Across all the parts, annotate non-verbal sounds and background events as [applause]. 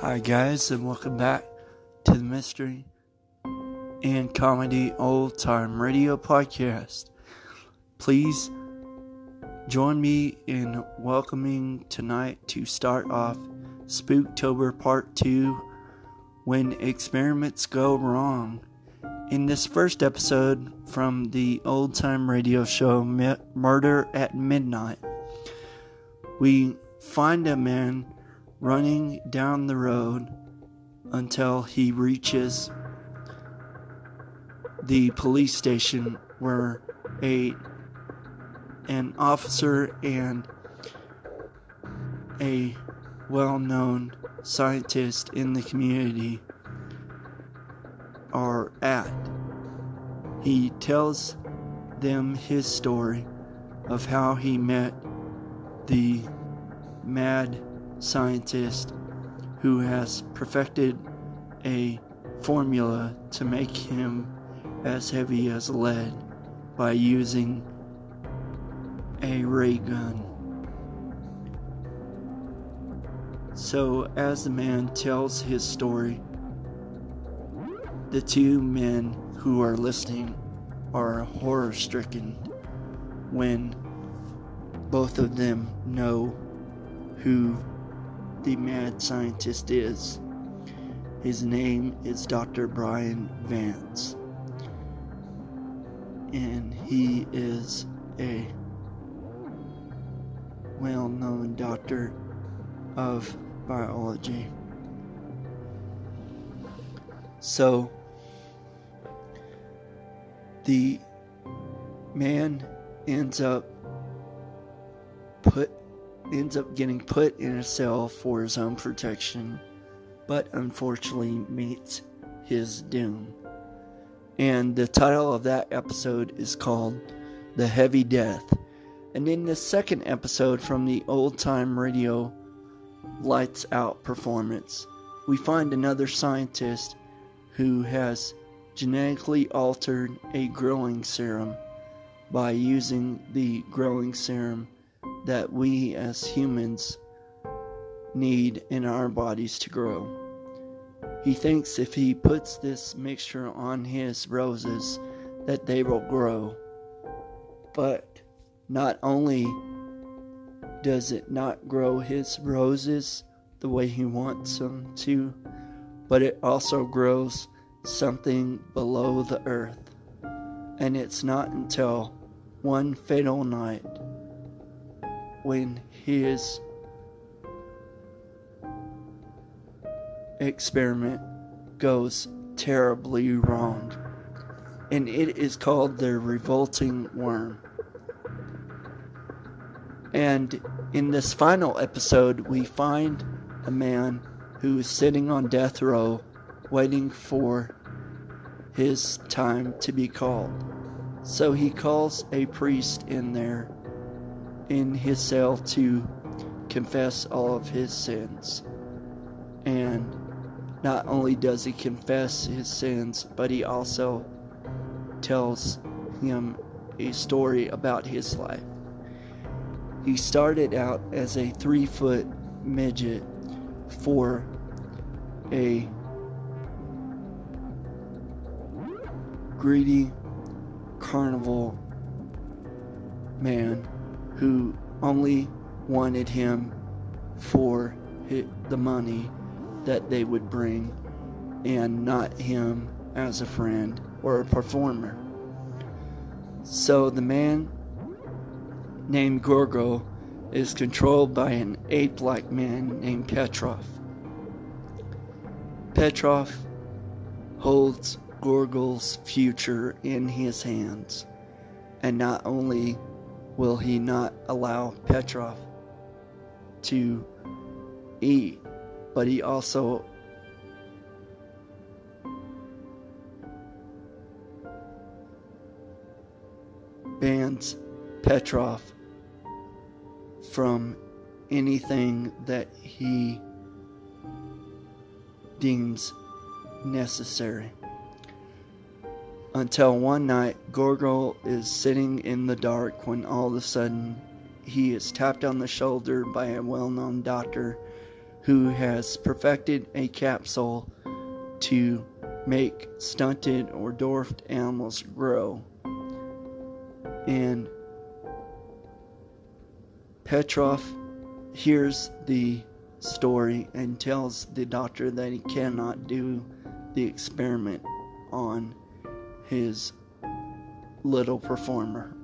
Hi, guys, and welcome back to the Mystery and Comedy Old Time Radio Podcast. Please join me in welcoming tonight to start off Spooktober Part 2 When Experiments Go Wrong. In this first episode from the old time radio show Murder at Midnight, we find a man running down the road until he reaches the police station where a an officer and a well-known scientist in the community are at. He tells them his story of how he met the mad scientist who has perfected a formula to make him as heavy as lead by using a ray gun. So, as the man tells his story, the two men who are listening are horror stricken when both of them know who the mad scientist is. His name is Dr. Brian Vance. And he is a well known doctor of biology. So, the man ends up put ends up getting put in a cell for his own protection, but unfortunately meets his doom. And the title of that episode is called The Heavy Death. And in the second episode from the old time radio Lights Out performance, we find another scientist who has genetically altered a growing serum by using the growing serum that we as humans need in our bodies to grow. He thinks if he puts this mixture on his roses that they will grow. But not only does it not grow his roses the way he wants them to, but it also grows something below the earth. And it's not until one fatal night when his experiment goes terribly wrong. And it is called the revolting worm. And in this final episode, we find a man who is sitting on death row waiting for his time to be called. So he calls a priest in there in his cell to confess all of his sins. And not only does he confess his sins, but he also tells him a story about his life. He started out as a three foot midget for a greedy carnival man who only wanted him for the money that they would bring and not him as a friend or a performer. So the man named Gorgo is controlled by an ape like man named Petrov. Petrov holds Gorgo's future in his hands, and not only will he not allow Petrov to eat, but he also bans Petrov from anything that he deems necessary until one night Gorgol is sitting in the dark when all of a sudden he is tapped on the shoulder by a well known doctor who has perfected a capsule to make stunted or dwarfed animals grow. And Petrov hears the story and tells the doctor that he cannot do the experiment on his little performer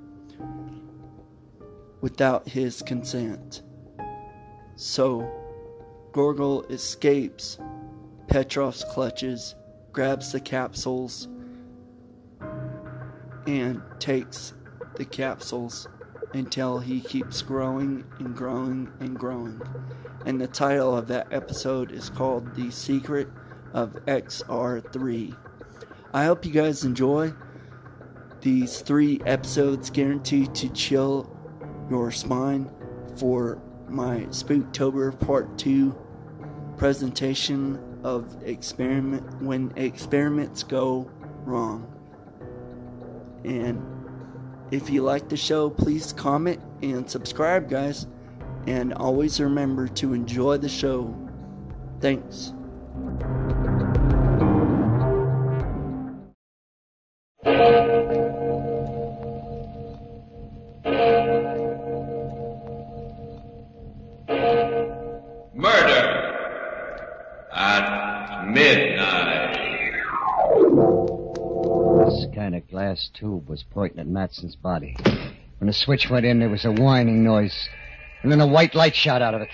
without his consent. So, Gorgol escapes Petrov's clutches, grabs the capsules, and takes the capsules until he keeps growing and growing and growing. And the title of that episode is called The Secret of XR3. I hope you guys enjoy these three episodes guaranteed to chill your spine for my Spooktober Part 2 presentation of experiment when experiments go wrong. And if you like the show, please comment and subscribe, guys. And always remember to enjoy the show. Thanks. Glass tube was pointing at Matson's body. When the switch went in, there was a whining noise, and then a white light shot out of it.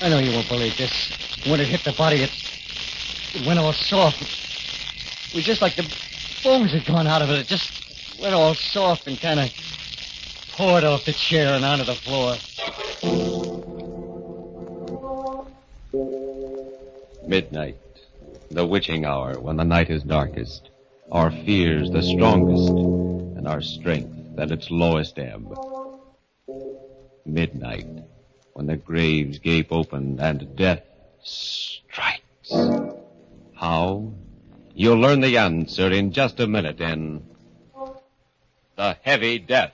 I know you won't believe this. When it hit the body, it, it went all soft. It was just like the bones had gone out of it. It just went all soft and kind of poured off the chair and onto the floor. Midnight, the witching hour when the night is darkest our fears the strongest, and our strength at its lowest ebb. Midnight, when the graves gape open and death strikes. How? You'll learn the answer in just a minute in The Heavy Death.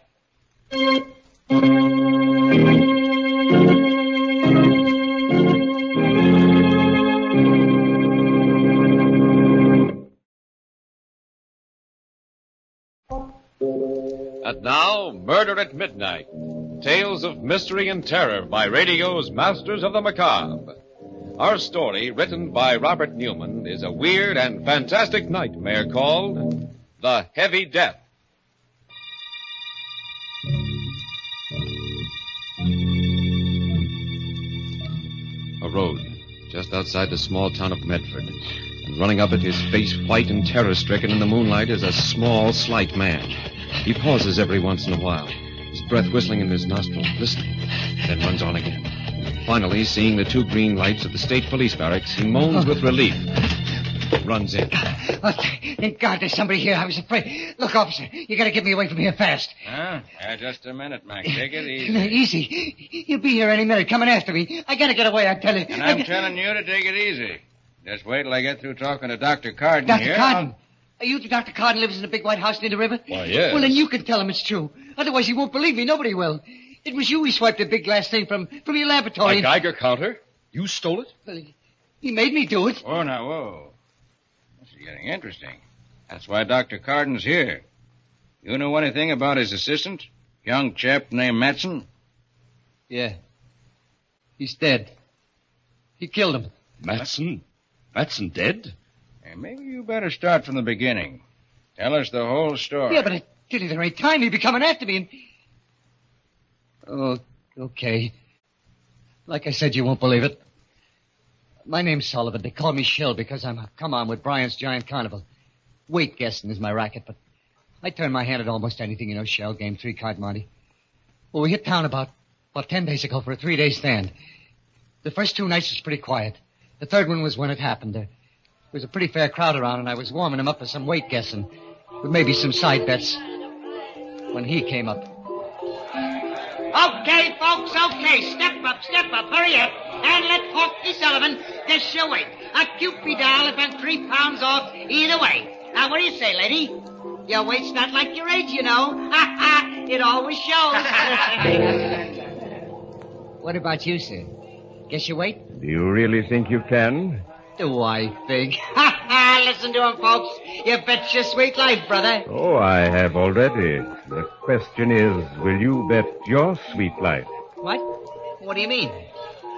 And now, Murder at Midnight. Tales of mystery and terror by radio's masters of the macabre. Our story, written by Robert Newman, is a weird and fantastic nightmare called The Heavy Death. A road just outside the small town of Medford. And running up it, his face white and terror stricken in the moonlight, is a small, slight man. He pauses every once in a while, his breath whistling in his nostrils, listening, then runs on again. Finally, seeing the two green lights of the state police barracks, he moans with relief. Runs in. Oh, thank God there's somebody here. I was afraid. Look, officer, you gotta get me away from here fast. Huh? Yeah, just a minute, Mac. Take it [laughs] easy. easy. You'll be here any minute coming after me. I gotta get away, I tell you. And I'm telling you to take it easy. Just wait till I get through talking to Dr. Carden Dr. here. Carden? Are you the Dr. Carden lives in the big white house near the river? Why, yes. Well, then you can tell him it's true. Otherwise, he won't believe me. Nobody will. It was you he swiped a big glass thing from, from your laboratory. A Geiger counter? You stole it? Well, he, he made me do it. Oh, now, whoa. This is getting interesting. That's why Dr. Carden's here. You know anything about his assistant? Young chap named Matson? Yeah. He's dead. He killed him. Matson? Matson dead? Maybe you better start from the beginning. Tell us the whole story. Yeah, but you, there ain't time. He'd be coming after me and... Oh, okay. Like I said, you won't believe it. My name's Sullivan. They call me Shell because I'm a come on with Brian's Giant Carnival. Weight guessing is my racket, but I turn my hand at almost anything, you know, Shell, game three card Monty. Well, we hit town about, about ten days ago for a three-day stand. The first two nights was pretty quiet. The third one was when it happened. There was a pretty fair crowd around, and I was warming him up for some weight guessing, with maybe some side bets. When he came up, Okay, folks, okay. Step up, step up, hurry up. And let Porky Sullivan guess your weight. A Kewpie doll about three pounds off either way. Now, what do you say, lady? Your weight's not like your age, you know. Ha ha! It always shows. [laughs] what about you, sir? Guess your weight? Do you really think you can? Do I think? [laughs] Ha ha! Listen to him, folks. You bet your sweet life, brother. Oh, I have already. The question is, will you bet your sweet life? What? What do you mean?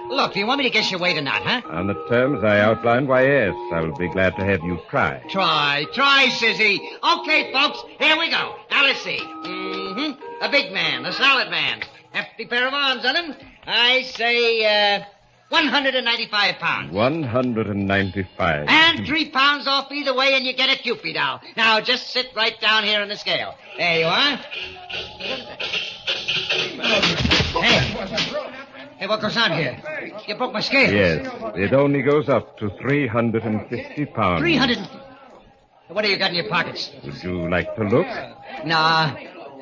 Look, do you want me to guess your weight or not, huh? On the terms I outlined, why, yes, I'll be glad to have you try. Try, try, Sissy. Okay, folks, here we go. Now let's see. Mm-hmm. A big man, a solid man. Hefty pair of arms on him. I say, uh, 195 pounds. 195. And three pounds off either way, and you get a Kewpie doll. Now, just sit right down here on the scale. There you are. Hey. Hey, what goes on here? You broke my scale. Yes, it only goes up to 350 pounds. 300. What do you got in your pockets? Would you like to look? Nah.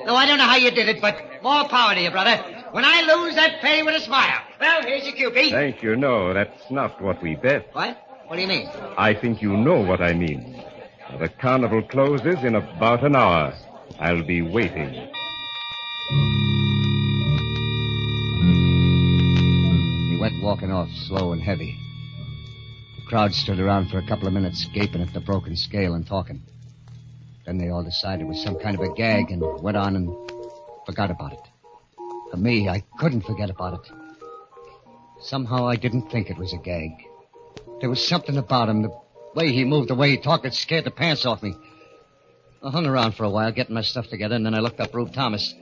No, I don't know how you did it, but more power to you, brother. When I lose, I pay with a smile. Well, here's your Kewpie. Thank you. No, that's not what we bet. What? What do you mean? I think you know what I mean. The carnival closes in about an hour. I'll be waiting. He went walking off, slow and heavy. The crowd stood around for a couple of minutes, gaping at the broken scale and talking. Then they all decided it was some kind of a gag and went on and forgot about it. For me, I couldn't forget about it. Somehow I didn't think it was a gag. There was something about him, the way he moved, the way he talked, that scared the pants off me. I hung around for a while, getting my stuff together, and then I looked up Rube Thomas.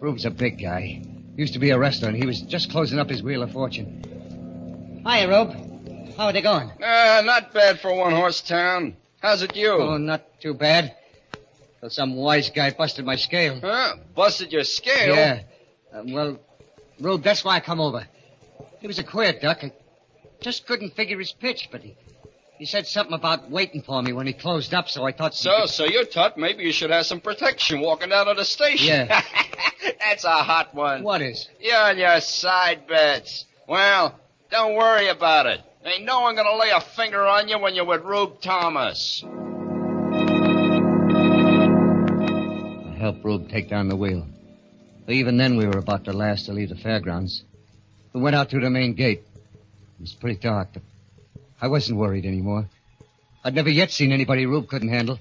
Rube's a big guy. Used to be a wrestler, and he was just closing up his Wheel of Fortune. Hiya, Rube. How are they going? Uh, not bad for one horse town. How's it you? Oh, not too bad. Till some wise guy busted my scale. Huh? Busted your scale? Yeah. Uh, well, Rube, that's why I come over. He was a queer duck. I just couldn't figure his pitch, but he, he said something about waiting for me when he closed up, so I thought... So, so you thought maybe you should have some protection walking down to the station. Yeah. [laughs] That's a hot one. What is? You're on your side bets. Well, don't worry about it. Ain't no one gonna lay a finger on you when you're with Rube Thomas. I helped Rube take down the wheel. Even then, we were about the last to leave the fairgrounds. We went out through the main gate. It was pretty dark, but I wasn't worried anymore. I'd never yet seen anybody Rube couldn't handle.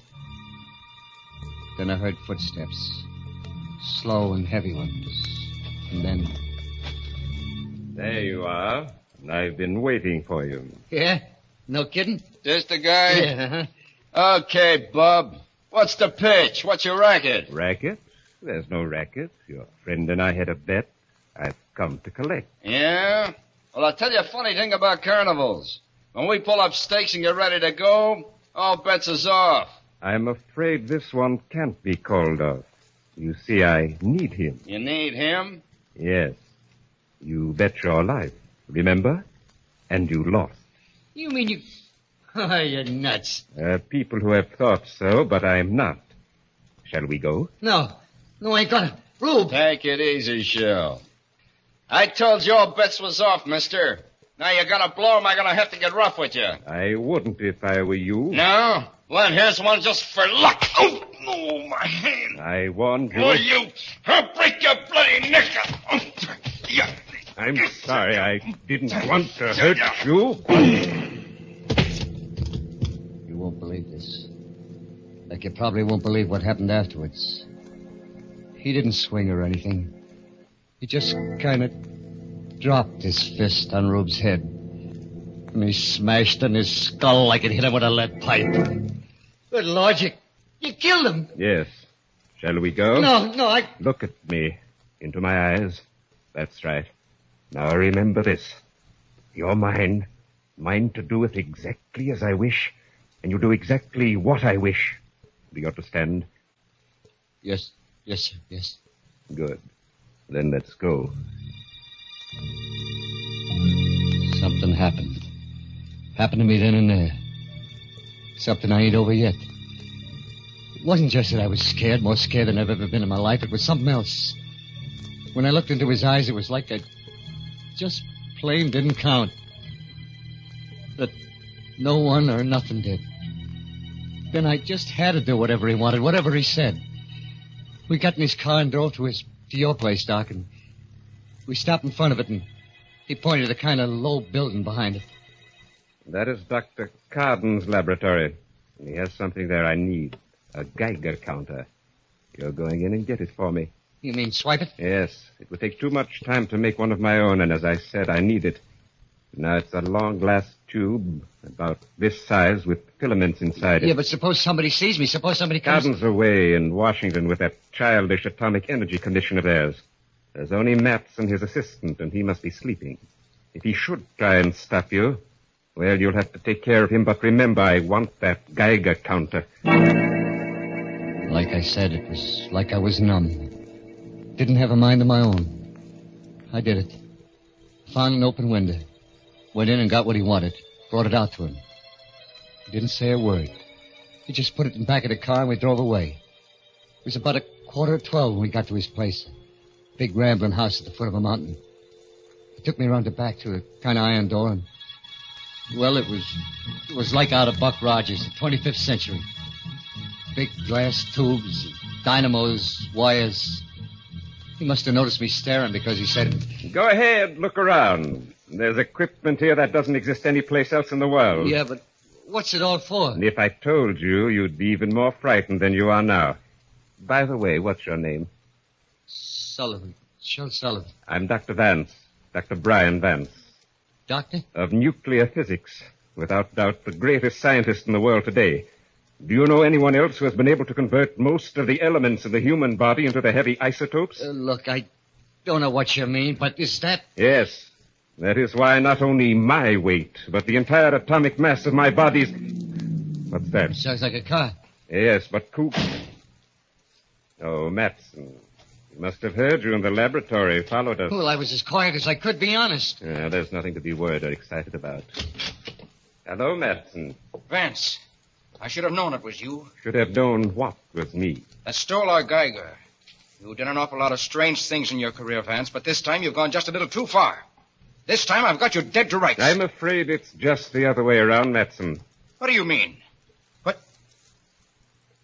Then I heard footsteps. Slow and heavy ones. And then... There you are. I've been waiting for you. Yeah? No kidding? This the guy? Yeah, uh-huh. Okay, Bob. What's the pitch? What's your racket? Racket? There's no racket. Your friend and I had a bet. I've come to collect. Yeah? Well, I'll tell you a funny thing about carnivals. When we pull up stakes and get ready to go, all bets is off. I'm afraid this one can't be called off. You see, I need him. You need him? Yes. You bet your life, remember? And you lost. You mean you... [laughs] Oh, you're nuts. There are people who have thought so, but I'm not. Shall we go? No. No, I ain't gonna. Rube! Take it easy, Shell. I told you all bets was off, mister. Now you're gonna blow 'em, I'm gonna have to get rough with you. I wouldn't if I were you. No? Well, here's one just for luck. Oh, oh my hand. I warned you. Oh, you. I'll break your bloody neck. Oh, yeah. I'm sorry. I didn't want to hurt you. You won't believe this. Like you probably won't believe what happened afterwards. He didn't swing or anything. He just kind of dropped his fist on Rube's head. And he smashed in his skull like it hit him with a lead pipe. Good Lord, you, you killed him. Yes. Shall we go? No, no, I... Look at me. Into my eyes. That's right. Now remember this. You're mine. Mine to do with exactly as I wish. And you do exactly what I wish. Do you understand? Yes, yes, sir, yes. Good. Then let's go. Something happened. Happened to me then and there. Something I ain't over yet. It wasn't just that I was scared, more scared than I've ever been in my life. It was something else. When I looked into his eyes, it was like I just plain didn't count. That no one or nothing did. Then I just had to do whatever he wanted, whatever he said. We got in his car and drove to his to your place, Doc, and we stopped in front of it and He pointed to the kind of low building behind it. That is Dr. Carden's laboratory. He has something there I need. A Geiger counter. You're going in and get it for me. You mean swipe it? Yes. It would take too much time to make one of my own, and as I said, I need it. Now, it's a long glass tube, about this size, with filaments inside it. Yeah, but suppose somebody sees me. Suppose somebody comes. Carden's away in Washington with that childish atomic energy commission of theirs. There's only Matson, his assistant, and he must be sleeping. If he should try and stop you, well, you'll have to take care of him, but remember, I want that Geiger counter. Like I said, it was like I was numb. Didn't have a mind of my own. I did it. Found an open window. Went in and got what he wanted. Brought it out to him. He didn't say a word. He just put it in the back of the car and we drove away. It was about a quarter of twelve when we got to his place. Big rambling house at the foot of a mountain. He took me around the back to a kind of iron door and well, it was it was like out of Buck Rogers, the 25th century. Big glass tubes, dynamos, wires. He must have noticed me staring because he said, Go ahead, look around. There's equipment here that doesn't exist anyplace else in the world. "Yeah, but what's it all for?" And if I told you, you'd be even more frightened than you are now. By the way, what's your name? Sullivan, Shel Sullivan, I'm Dr. Vance, Dr. Brian Vance, doctor. of nuclear physics. Without doubt, the greatest scientist in the world today. Do you know anyone else who has been able to convert most of the elements of the human body into the heavy isotopes? Uh, look, I don't know what you mean, but is that Yes. That is why not only my weight, but the entire atomic mass of my body's. What's that? sounds like a car? Yes, but Coop. Oh, Matson. He must have heard you in the laboratory, followed us. Well, I was as quiet as I could be honest. Yeah, there's nothing to be worried or excited about. Hello, Matson. Vance, I should have known it was you Should have known what with me. that stole our Geiger. You've done an awful lot of strange things in your career, Vance, but this time you've gone just a little too far. This time I've got you dead to rights. I'm afraid it's just the other way around, Matson. What do you mean? What?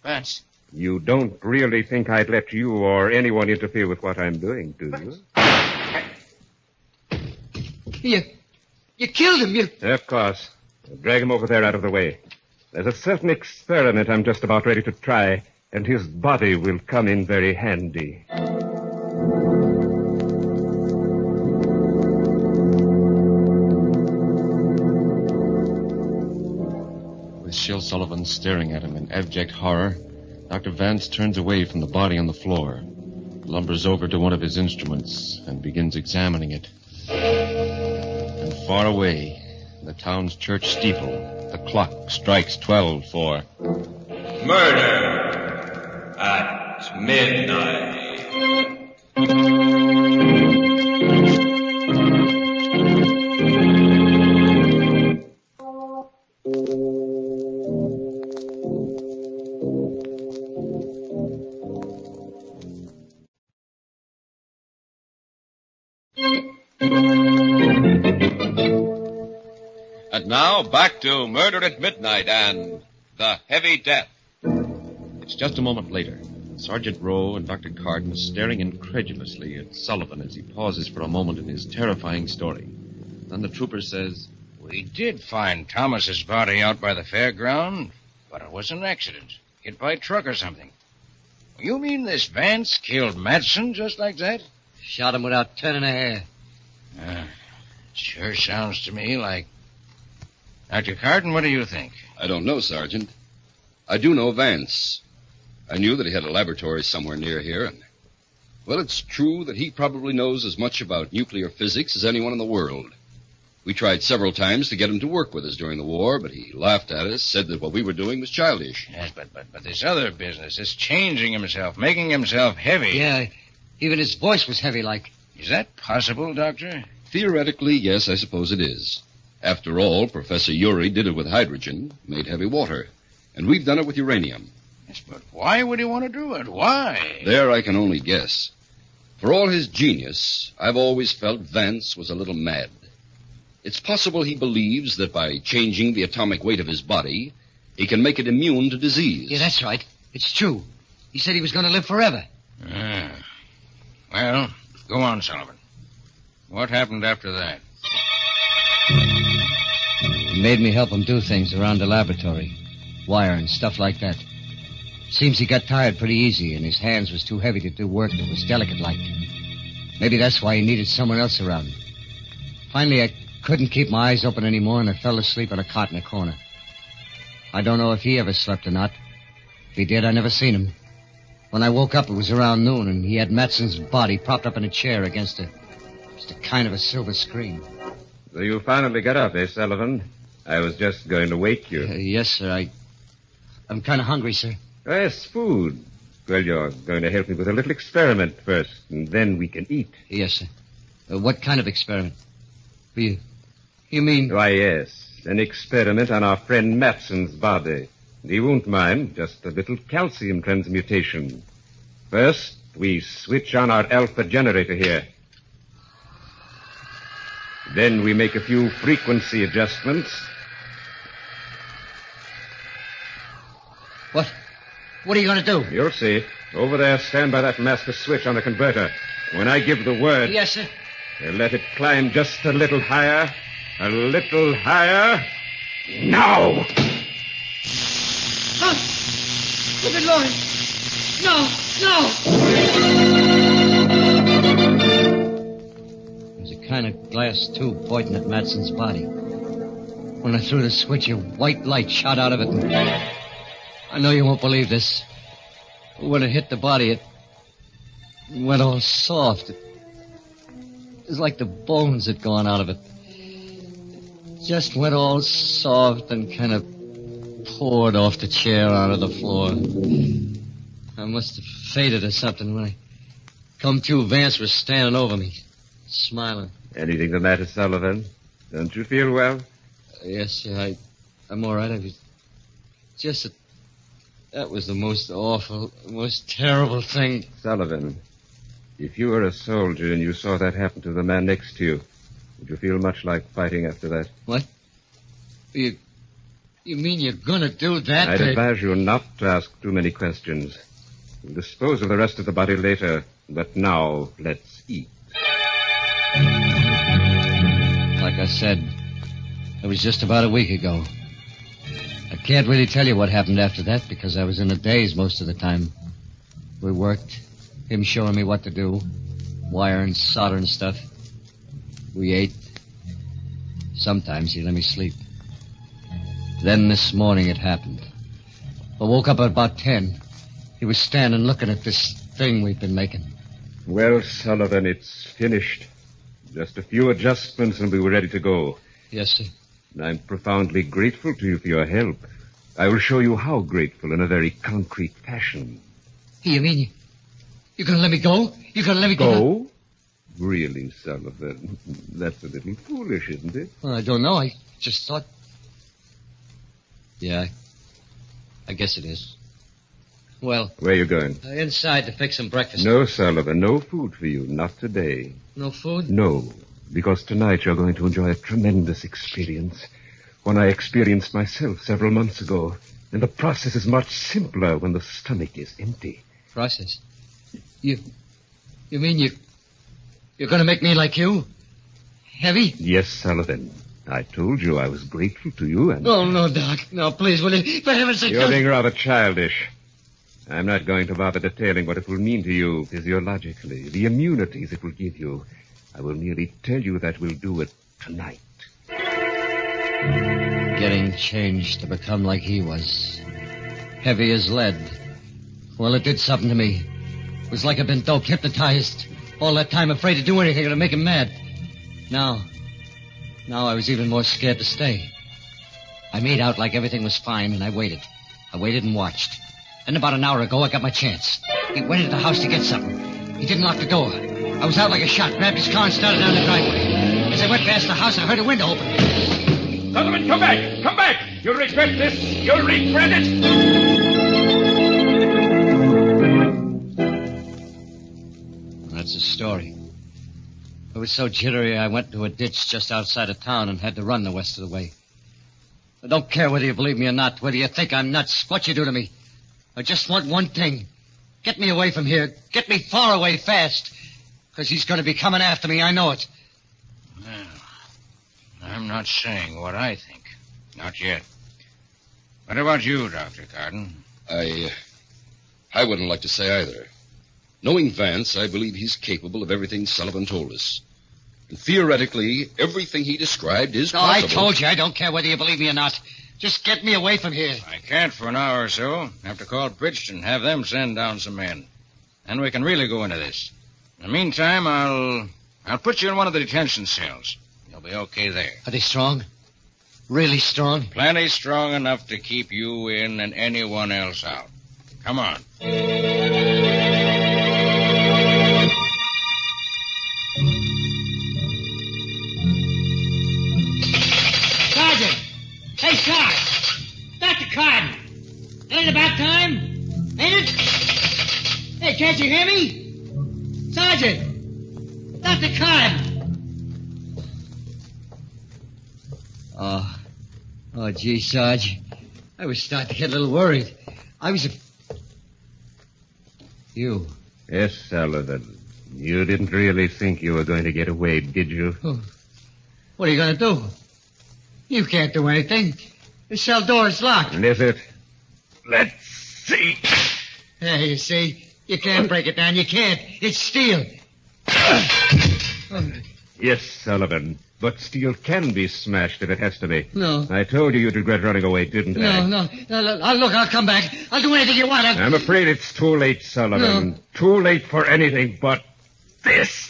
Vance, You don't really think I'd let you or anyone interfere with what I'm doing, do you? You, you killed him. You. Of course. Drag him over there out of the way. There's a certain experiment I'm just about ready to try, and his body will come in very handy. With Shell Sullivan staring at him in abject horror, Dr. Vance turns away from the body on the floor, lumbers over to one of his instruments, and begins examining it. And far away, the town's church steeple, the clock strikes twelve for. Murder at midnight. Murder at Midnight and The Heavy Death. It's just a moment later. Sergeant Rowe and Dr. Carden are staring incredulously at Sullivan as he pauses for a moment in his terrifying story. Then the trooper says, we did find Thomas's body out by the fairground, but it was an accident. Hit by a truck or something. You mean this Vance killed Matson just like that? Shot him without turning a hair. Uh, sure sounds to me like. Dr. Carden, what do you think? I don't know, Sergeant. I do know Vance. I knew that he had a laboratory somewhere near here, and well, it's true that he probably knows as much about nuclear physics as anyone in the world. We tried several times to get him to work with us during the war, but he laughed at us, said that what we were doing was childish. Yes, but, but, but this other business, this changing himself, making himself heavy. Yeah, even his voice was heavy like. Is that possible, Doctor? Theoretically, yes, I suppose it is. After all, Professor Urey did it with hydrogen, made heavy water. And we've done it with uranium. Yes, but why would he want to do it? Why? There I can only guess. For all his genius, I've always felt Vance was a little mad. It's possible he believes that by changing the atomic weight of his body, he can make it immune to disease. Yeah, that's right. It's true. He said he was going to live forever. Ah. Well, go on, Sullivan. What happened after that? He made me help him do things around the laboratory. Wire and stuff like that. Seems he got tired pretty easy, and his hands was too heavy to do work that was delicate like. Maybe that's why he needed someone else around. Finally, I couldn't keep my eyes open anymore, and I fell asleep on a cot in a corner. I don't know if he ever slept or not. If he did, I never seen him. When I woke up, it was around noon, and he had Matson's body propped up in a chair against a, just a kind of a silver screen. So you finally got up, eh, Sullivan? I was just going to wake you. Uh, yes, sir. I, I'm kind of hungry, sir. Yes, food. Well, you're going to help me with a little experiment first, and then we can eat. Yes, sir. Uh, what kind of experiment? You, you mean? Why, yes. An experiment on our friend Matson's body. He won't mind, just a little calcium transmutation. First, we switch on our alpha generator here. Then we make a few frequency adjustments. What? What are you going to do? You'll see. Over there, stand by that master switch on the converter. When I give the word, Yes, sir. you let it climb just a little higher. A little higher. Now! Oh, good Lord. No, no. There's a kind of glass tube pointing at Matson's body. When I threw the switch, a white light shot out of it. And I know you won't believe this. When it hit the body, it went all soft. It was like the bones had gone out of it. Just went all soft and kind of poured off the chair onto the floor. I must have fainted or something when I come to. Vance was standing over me, smiling. Anything the matter, Sullivan? Don't you feel well? Yes, sir, I, I'm all right. I was just that. That was the most awful, most terrible thing. Sullivan, if you were a soldier and you saw that happen to the man next to you, would you feel much like fighting after that? What? You, you mean you're gonna do that? I'd to- advise you not to ask too many questions. We'll dispose of the rest of the body later, but now let's eat. Like I said, it was just about a week ago. I can't really tell you what happened after that because I was in a daze most of the time. We worked, him showing me what to do, wire and solder and stuff. We ate. Sometimes he let me sleep. Then this morning it happened. I woke up at about ten. He was standing looking at this thing we've been making. Well, Sullivan, it's finished. Just a few adjustments and we were ready to go. Yes, sir. I'm profoundly grateful to you for your help. I will show you how grateful in a very concrete fashion. You mean you, you're gonna let me go? You're gonna let me go? Go? Really, Sullivan? [laughs] That's a little foolish, isn't it? Well, I don't know. I just thought. Yeah, I, I guess it is. Well, Where are you going? uh, inside to fix some breakfast. No, Sullivan, no food for you. Not today. No food? No, because tonight you're going to enjoy a tremendous experience. One I experienced myself several months ago. And the process is much simpler when the stomach is empty. Process. You. You mean you. You're gonna make me like you? Heavy? Yes, Sullivan. I told you I was grateful to you, and Oh, no, Doc. No, please, will you? For heaven's sake, you're don't- being rather childish. I'm not going to bother detailing what it will mean to you physiologically, the immunities it will give you. I will merely tell you that we'll do it tonight. Getting changed to become like he was. Heavy as lead. Well, it did something to me. It was like I'd been doped, hypnotized. All that time afraid to do anything to make him mad. Now, now I was even more scared to stay. I made out like everything was fine, and I waited. I waited and watched. Then about an hour ago, I got my chance. He went into the house to get something. He didn't lock the door. I was out like a shot, grabbed his car and started down the driveway. As I went past the house, I heard a window open. Sullivan, come back! Come back! You'll regret this! You'll regret it! That's the story. I was so jittery I went to a ditch just outside of town and had to run the rest of the way. I don't care whether you believe me or not, whether you think I'm nuts, what you do to me. I just want one thing. Get me away from here. Get me far away fast. Because he's going to be coming after me, I know it. Well, I'm not saying what I think. Not yet. What about you, Dr. Carden? I. Uh, I wouldn't like to say either. Knowing Vance, I believe he's capable of everything Sullivan told us. And theoretically, everything he described is No, I possible. told you. I don't care whether you believe me or not. Just get me away from here. I can't for an hour or so. Have to call Bridgeton, have them send down some men. Then we can really go into this. In the meantime, I'll I'll put you in one of the detention cells. You'll be okay there. Are they strong? Really strong? Plenty strong enough to keep you in and anyone else out. Come on. Sergeant! Hey, Sarge! Dr. Carden! Ain't it about time? Ain't it? Hey, can't you hear me? Sergeant! Dr. Carden! Oh, oh, gee, Sarge. I was starting to get a little worried. I was a... You. Yes, Sullivan. You didn't really think you were going to get away, did you? Oh. What are you going to do? You can't do anything. The cell door is locked. And is it? Let's see. There, you see. You can't break it down. You can't. It's steel. Yes, Sullivan. But steel can be smashed if it has to be. No. I told you you'd regret running away, didn't No, I? no, no, no. I'll look, I'll come back. I'll do anything you want. I'll... I'm afraid it's too late, Sullivan. No. Too late for anything but this.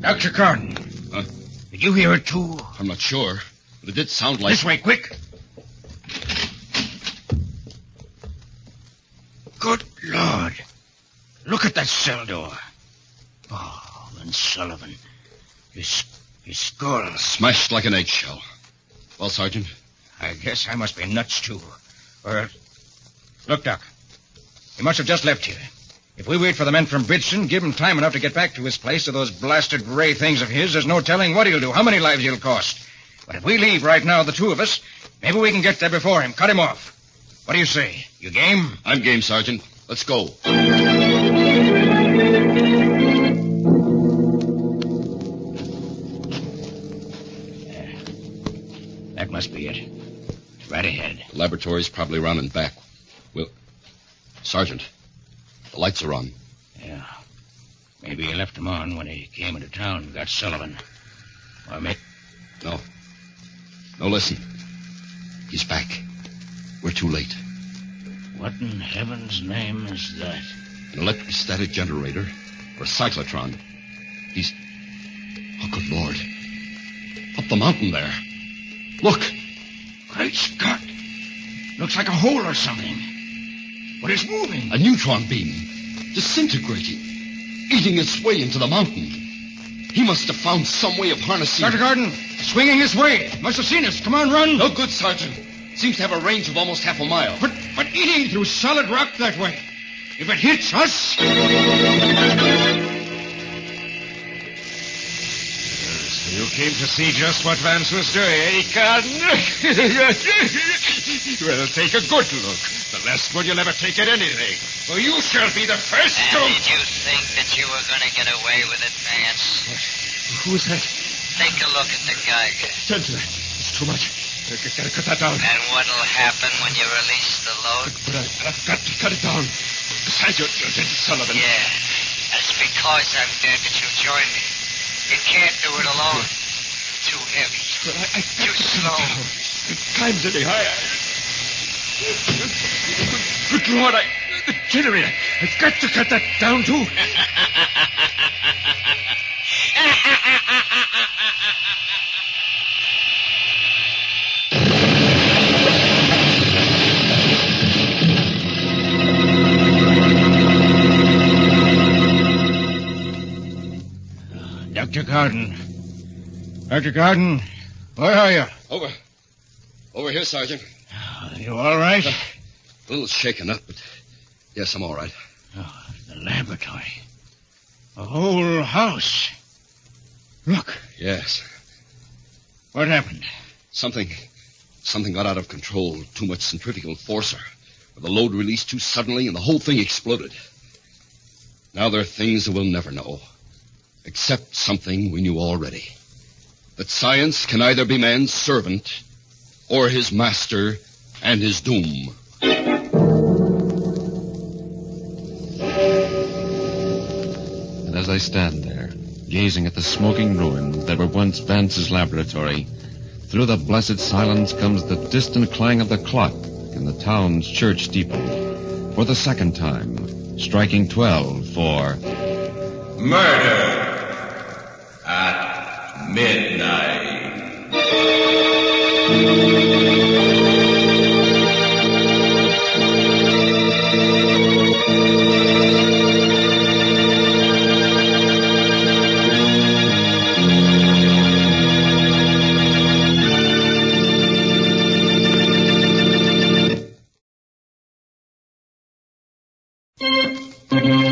Dr. Carden. Huh? Did you hear it too? I'm not sure, but it did sound like. This way, quick. Good Lord. Look at that cell door. Oh, and Sullivan. His, his skull. Smashed like an eggshell. Well, Sergeant, I guess I must be nuts, too. Or... Look, Doc. He must have just left here. If we wait for the men from Bridgeton, give him time enough to get back to his place to those blasted gray things of his, there's no telling what he'll do, how many lives he'll cost. But if we leave right now, the two of us, maybe we can get there before him, cut him off. What do you say? You game? I'm game, Sergeant. Let's go. That must be it. Right ahead. The laboratory's probably around and back. Well, Sergeant, the lights are on. Yeah. Maybe he left them on when he came into town and got Sullivan. Or maybe... No. No, listen. He's back. We're too late. What in heaven's name is that? An electrostatic generator or a cyclotron. He's. Oh, good Lord. Up the mountain there. Look. Great Scott! Looks like a hole or something. But it's moving. A neutron beam. Disintegrating. Eating its way into the mountain. He must have found some way of harnessing. Dr. Carden, swinging his way. Must have seen us. Come on, run. No good, Sergeant. Seems to have a range of almost half a mile. But, but it eating through solid rock that way. If it hits us. You came to see just what Vance was doing, eh, Carden? [laughs] well, take a good look. The last one you'll ever take at anything. For you shall be the first And to... did you think that you were going to get away with it, Vance? Who's that? Take a look at the Geiger. Gentlemen, it's too much. Gotta cut that down. And what'll happen when you release the load? But I, I've got to cut it down. Besides, you're, you're Denton Sullivan. Yeah. That's because I'm dead that you join me. You can't do it alone. Too heavy. But I, I Too slow. It climbs any higher. Good Lord, I... The generator. I've got to cut that down, too. Dr. Carden. Dr. Carden, where are you? Over. Over here, Sergeant. You all right? Uh, A little shaken up, but yes, I'm all right. Oh, the laboratory. A whole house. Look, Yes. what happened? Something. Something got out of control. Too much centrifugal force, or, or the load released too suddenly, and the whole thing exploded. Now there are things that we'll never know. Except something we knew already. that science can either be man's servant or his master and his doom. And as I stand there, gazing at the smoking ruins that were once Vance's laboratory, through the blessed silence comes the distant clang of the clock in the town's church steeple. For the second time, striking twelve for Murder at midnight. Mm-hmm.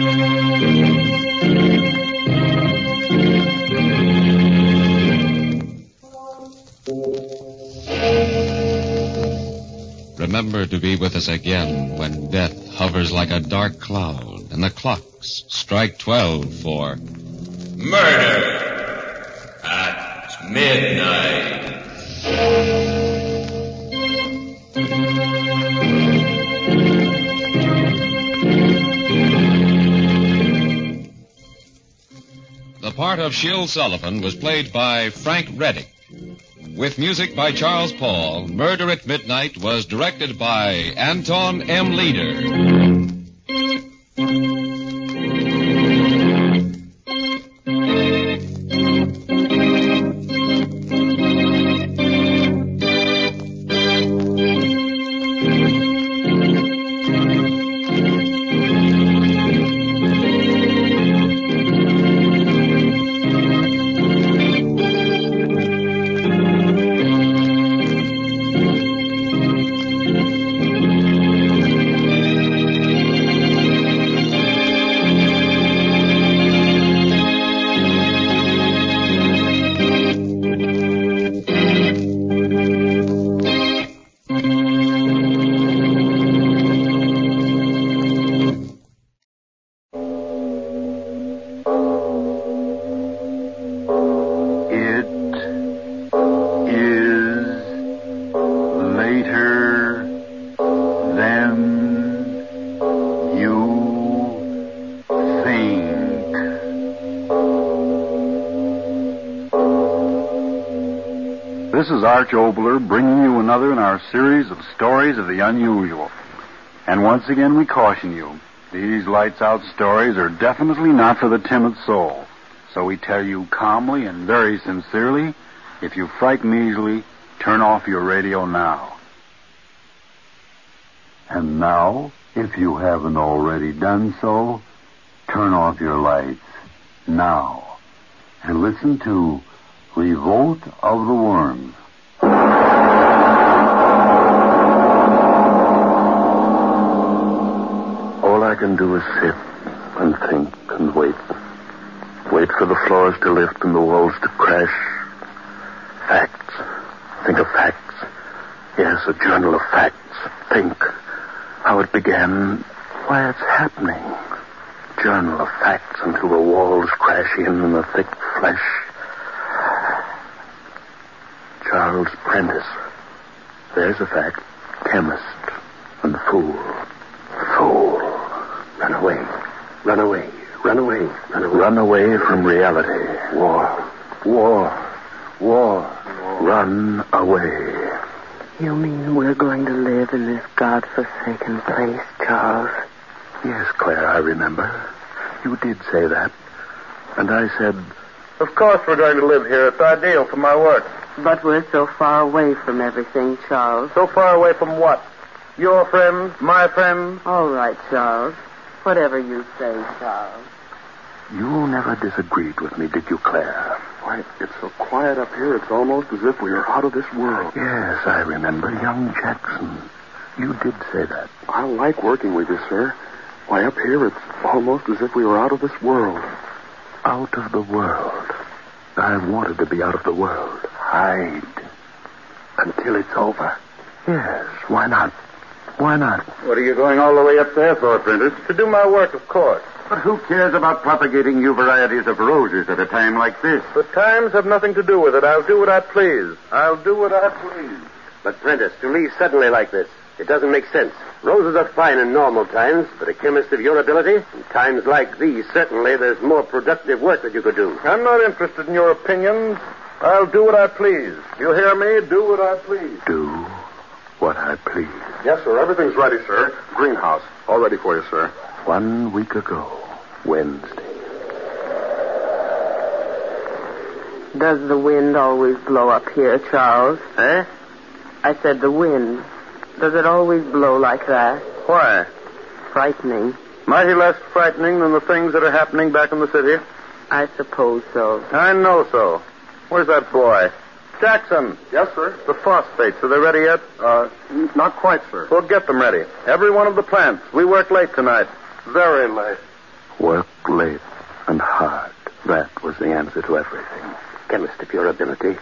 To be with us again when death hovers like a dark cloud and the clocks strike twelve for Murder at midnight. The part of Shell Sullivan was played by Frank Readick. With music by Charles Paul, Murder at Midnight was directed by Anton M. Leader. This Oboler bringing you another in our series of stories of the unusual. And once again we caution you, these lights out stories are definitely not for the timid soul. So we tell you calmly and very sincerely, if you frighten easily, turn off your radio now. And now, if you haven't already done so, turn off your lights now and listen to Revolt of the Worms. Can do is sit and think and wait. Wait for the floors to lift and the walls to crash. Facts. Think of facts. Yes, a journal of facts. Think how it began, why it's happening. Journal of facts until the walls crash in and the thick flesh. Charles Prentice. There's a fact. Chemist and fool. Fool. Run away. Run away. Run away. Run away. Run away from reality. War. War. War. Run away. You mean we're going to live in this God-forsaken place, Charles? Yes, Claire, I remember. You did say that. And I said, Of course we're going to live here. It's ideal for my work. But we're so far away from everything, Charles. So far away from what? Your friends, my friends. All right, Charles. Whatever you say, Charles. You never disagreed with me, did you, Claire? Why, it's so quiet up here, it's almost as if we are out of this world. Yes, I remember. Young Jackson. You did say that. I like working with you, sir. Why, up here, it's almost as if we were out of this world. Out of the world. I've wanted to be out of the world. Hide. Until it's over. Yes, why not? Why not? What are you going all the way up there for, Prentice? To do my work, of course. But who cares about propagating new varieties of roses at a time like this? The times have nothing to do with it. I'll do what I please. I'll do what I please. But, Prentice, to leave suddenly like this, it doesn't make sense. Roses are fine in normal times, but a chemist of your ability, in times like these, certainly there's more productive work that you could do. I'm not interested in your opinions. I'll do what I please. You hear me? Do what I please. Do what I please. Yes, sir. Everything's ready, sir. Greenhouse. All ready for you, sir. One week ago, Wednesday. Does the wind always blow up here, Charles? Eh? I said the wind. Does it always blow like that? Why? Frightening. Mighty less frightening than the things that are happening back in the city. I suppose so. I know so. Where's that boy? Jackson. Yes, sir. The phosphates, are they ready yet? Uh, not quite, sir. We'll get them ready. Every one of the plants. We work late tonight. Very late. Work late and hard. That was the answer to everything. Chemist of your ability.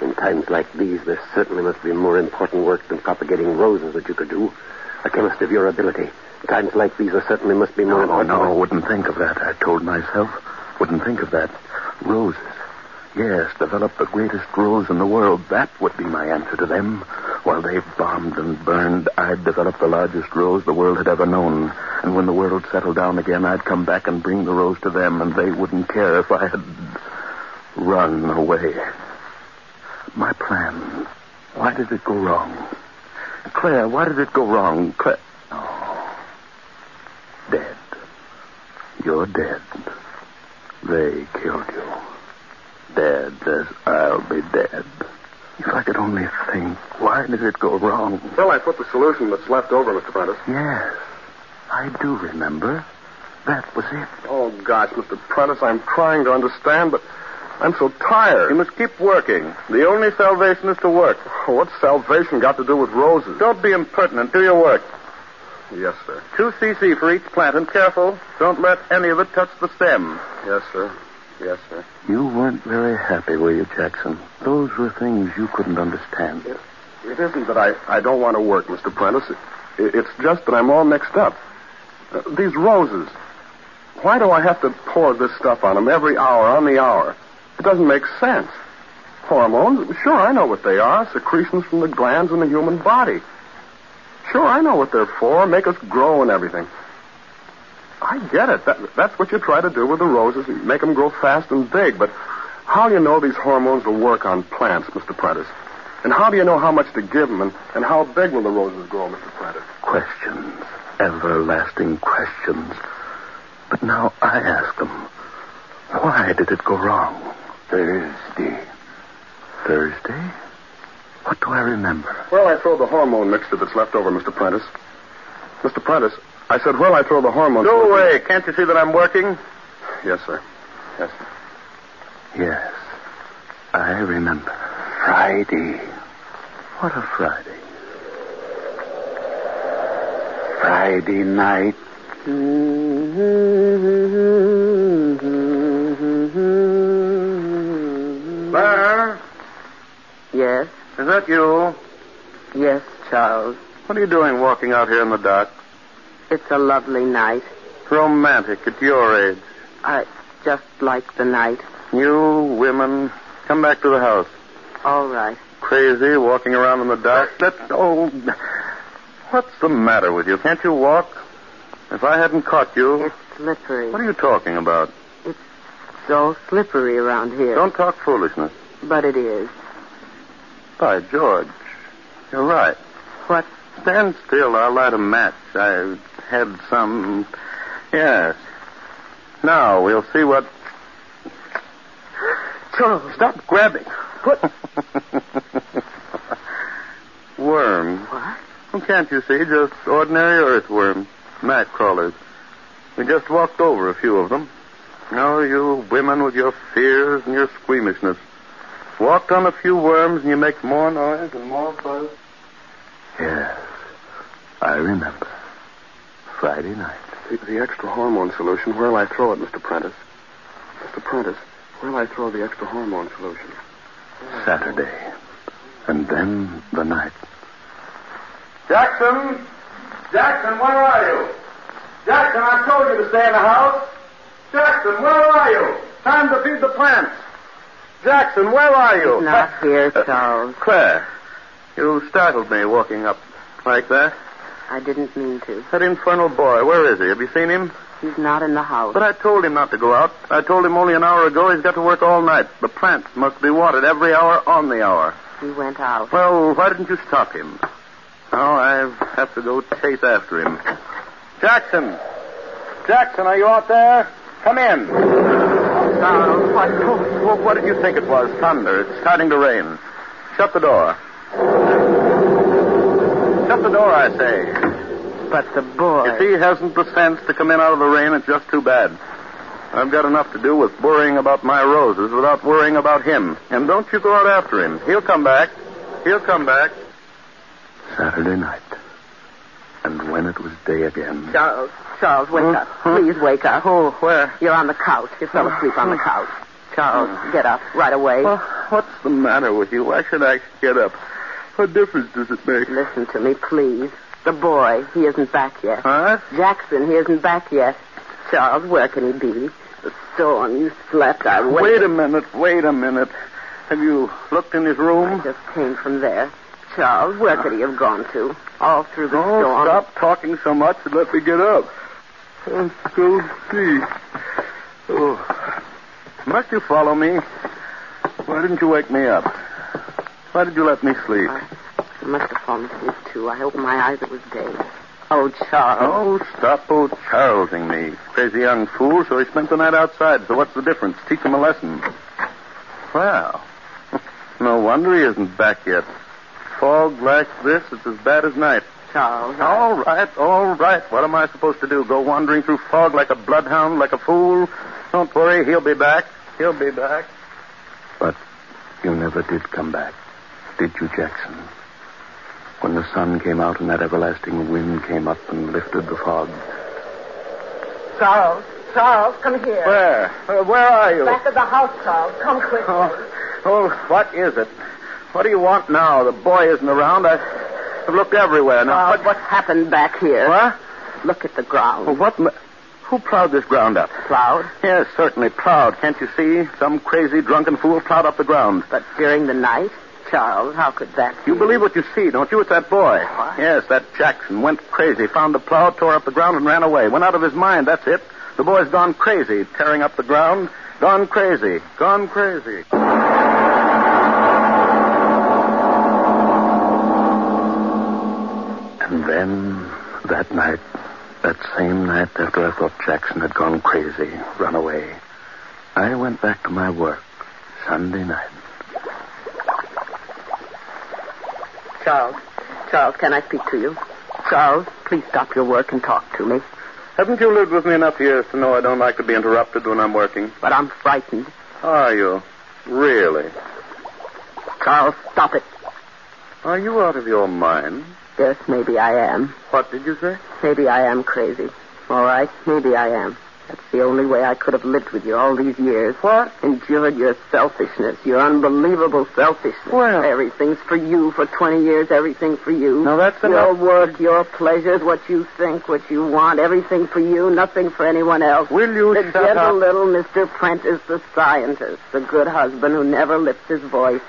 In times like these, there certainly must be more important work than propagating roses that you could do. A chemist of your ability. Times like these, there certainly must be more No, important no, work. wouldn't think of that. I told myself. Wouldn't think of that. Roses. Yes, develop the greatest rose in the world. That would be my answer to them. While they bombed and burned, I'd develop the largest rose the world had ever known. And when the world settled down again, I'd come back and bring the rose to them, and they wouldn't care if I had run away. My plan. Why did it go wrong? Claire, why did it go wrong? Claire. Oh. Dead. You're dead. They killed you. Dead as I'll be dead. If I could only think, why did it go wrong? Well, I put the solution that's left over, Mr. Prentice. Yes, I do remember. That was it. Oh, gosh, Mr. Prentice, I'm trying to understand, but I'm so tired. You must keep working. The only salvation is to work. Oh, what's salvation got to do with roses? Don't be impertinent. Do your work. Yes, sir. Two cc for each plant, and careful. Don't let any of it touch the stem. Yes, sir. Yes, sir. You weren't very happy, were you, Jackson? Those were things you couldn't understand. It isn't that I, I don't want to work, Mr. Prentice. It, it's just that I'm all mixed up. Uh, these roses. Why do I have to pour this stuff on them every hour, on the hour? It doesn't make sense. Hormones? Sure, I know what they are. Secretions from the glands in the human body. Sure, I know what they're for. Make us grow and everything. I get it. That, that's what you try to do with the roses. You make them grow fast and big. But how do you know these hormones will work on plants, Mr. Prentice? And how do you know how much to give them? And, and how big will the roses grow, Mr. Prentice? Questions. Everlasting questions. But now I ask them, why did it go wrong? Thursday. Thursday? What do I remember? Where'll I throw the hormone mixture that's left over, Mr. Prentice? Mr. Prentice, I said, where'll I throw the hormone? Go away. Can't you see that I'm working? Yes, sir. Yes, sir. Yes. I remember. Friday. What a Friday. Friday night. Claire? Yes? Is that you? Yes, Charles. What are you doing walking out here in the dark? It's a lovely night. Romantic at your age. I just like the night. You women, come back to the house. All right. Crazy, walking around in the dark. That, oh, what's the matter with you? Can't you walk? If I hadn't caught you. It's slippery. What are you talking about? It's so slippery around here. Don't talk foolishness. But it is. By George. You're right. What? Stand still. I'll light a match. I had some. Yes. Now, we'll see what. [gasps] Charles. Stop grabbing. Put. [laughs] Worms. What? Well, can't you see? Just ordinary earthworms. Mat crawlers. We just walked over a few of them. Oh, you women with your fears and your squeamishness. Walked on a few worms and you make more noise and more buzz. Yes. I remember. Friday night. The, the extra hormone solution, where'll I throw it, Mr. Prentice? Mr. Prentice, where'll I throw the extra hormone solution? Saturday. And then the night. Jackson! Jackson, where are you? Jackson, I told you to stay in the house. Jackson, where are you? Time to feed the plants. Jackson, where are you? He's not here, Charles. Claire, you startled me walking up like that. I didn't mean to. That infernal boy, where is he? Have you seen him? He's not in the house. But I told him not to go out. I told him only an hour ago he's got to work all night. The plants must be watered every hour on the hour. He went out. Well, why didn't you stop him? Now I have to go chase after him. Jackson! Jackson, are you out there? Come in. Now, what, what, what did you think it was? Thunder. It's starting to rain. Shut the door. Shut the door, I say. But the boy. If he hasn't the sense to come in out of the rain, it's just too bad. I've got enough to do with worrying about my roses without worrying about him. And don't you go out after him. He'll come back. He'll come back. Saturday night. And when it was day again. Charles, Charles, wake up. Please wake up. Oh, where? You're on the couch. You fell asleep on the couch. Charles, get up right away. Well, what's the matter with you? Why should I get up? What difference does it make? Listen to me, please. The boy, he isn't back yet. Huh? Jackson, he isn't back yet. Charles, where can he be? The storm, you slept. I waited. Wait a minute, wait a minute. Have you looked in his room? I just came from there. Charles, where could he have gone to? All through the Oh, storm. stop talking so much and let me get up. Let's go see. Oh. Must you follow me? Why didn't you wake me up? Why did you let me sleep? I must have fallen asleep, too. I opened my eyes. It was day. Oh, Charles. Oh, stop old Charlesing me. Crazy young fool, so he spent the night outside. So what's the difference? Teach him a lesson. Well, [laughs] no wonder he isn't back yet. Fog like this, it's as bad as night. Charles. All right, all right. What am I supposed to do? Go wandering through fog like a bloodhound, like a fool? Don't worry, he'll be back. He'll be back. But you never did come back, did you, Jackson? When the sun came out and that everlasting wind came up and lifted the fog. Charles. Charles, come here. Where? Uh, where are you? Back of the house, Charles. Come quick. Oh, oh, what is it? What do you want now? The boy isn't around. I, I've looked everywhere. Now, Charles, what's happened back here? What? Look at the ground. Well, what? Who plowed this ground up? Plowed? Yes, certainly plowed. Can't you see? Some crazy drunken fool plowed up the ground. But during the night? Charles, how could that be? You believe what you see, don't you? It's that boy. Yes, that Jackson went crazy, found the plow, tore up the ground, and ran away. Went out of his mind. That's it. The boy's gone crazy, tearing up the ground. Gone crazy. Gone crazy. And then, that night, that same night after I thought Jackson had gone crazy, run away, I went back to my work Sunday night. Charles. Charles, can I speak to you? Charles, please stop your work and talk to me. Haven't you lived with me enough years to know I don't like to be interrupted when I'm working? But I'm frightened. Are you? Really? Charles, stop it. Are you out of your mind? Yes, maybe I am. What did you say? Maybe I am crazy. All right, maybe I am. That's the only way I could have lived with you all these years. What? Endured your selfishness, your unbelievable selfishness. Well- Everything's for you for 20 years, everything for you. Now, that's Your enough. work, your pleasures, what you think, what you want, everything for you, nothing for anyone else. Will you the shut gentle up? little Mr. Prentice, the scientist, the good husband who never lifts his voice.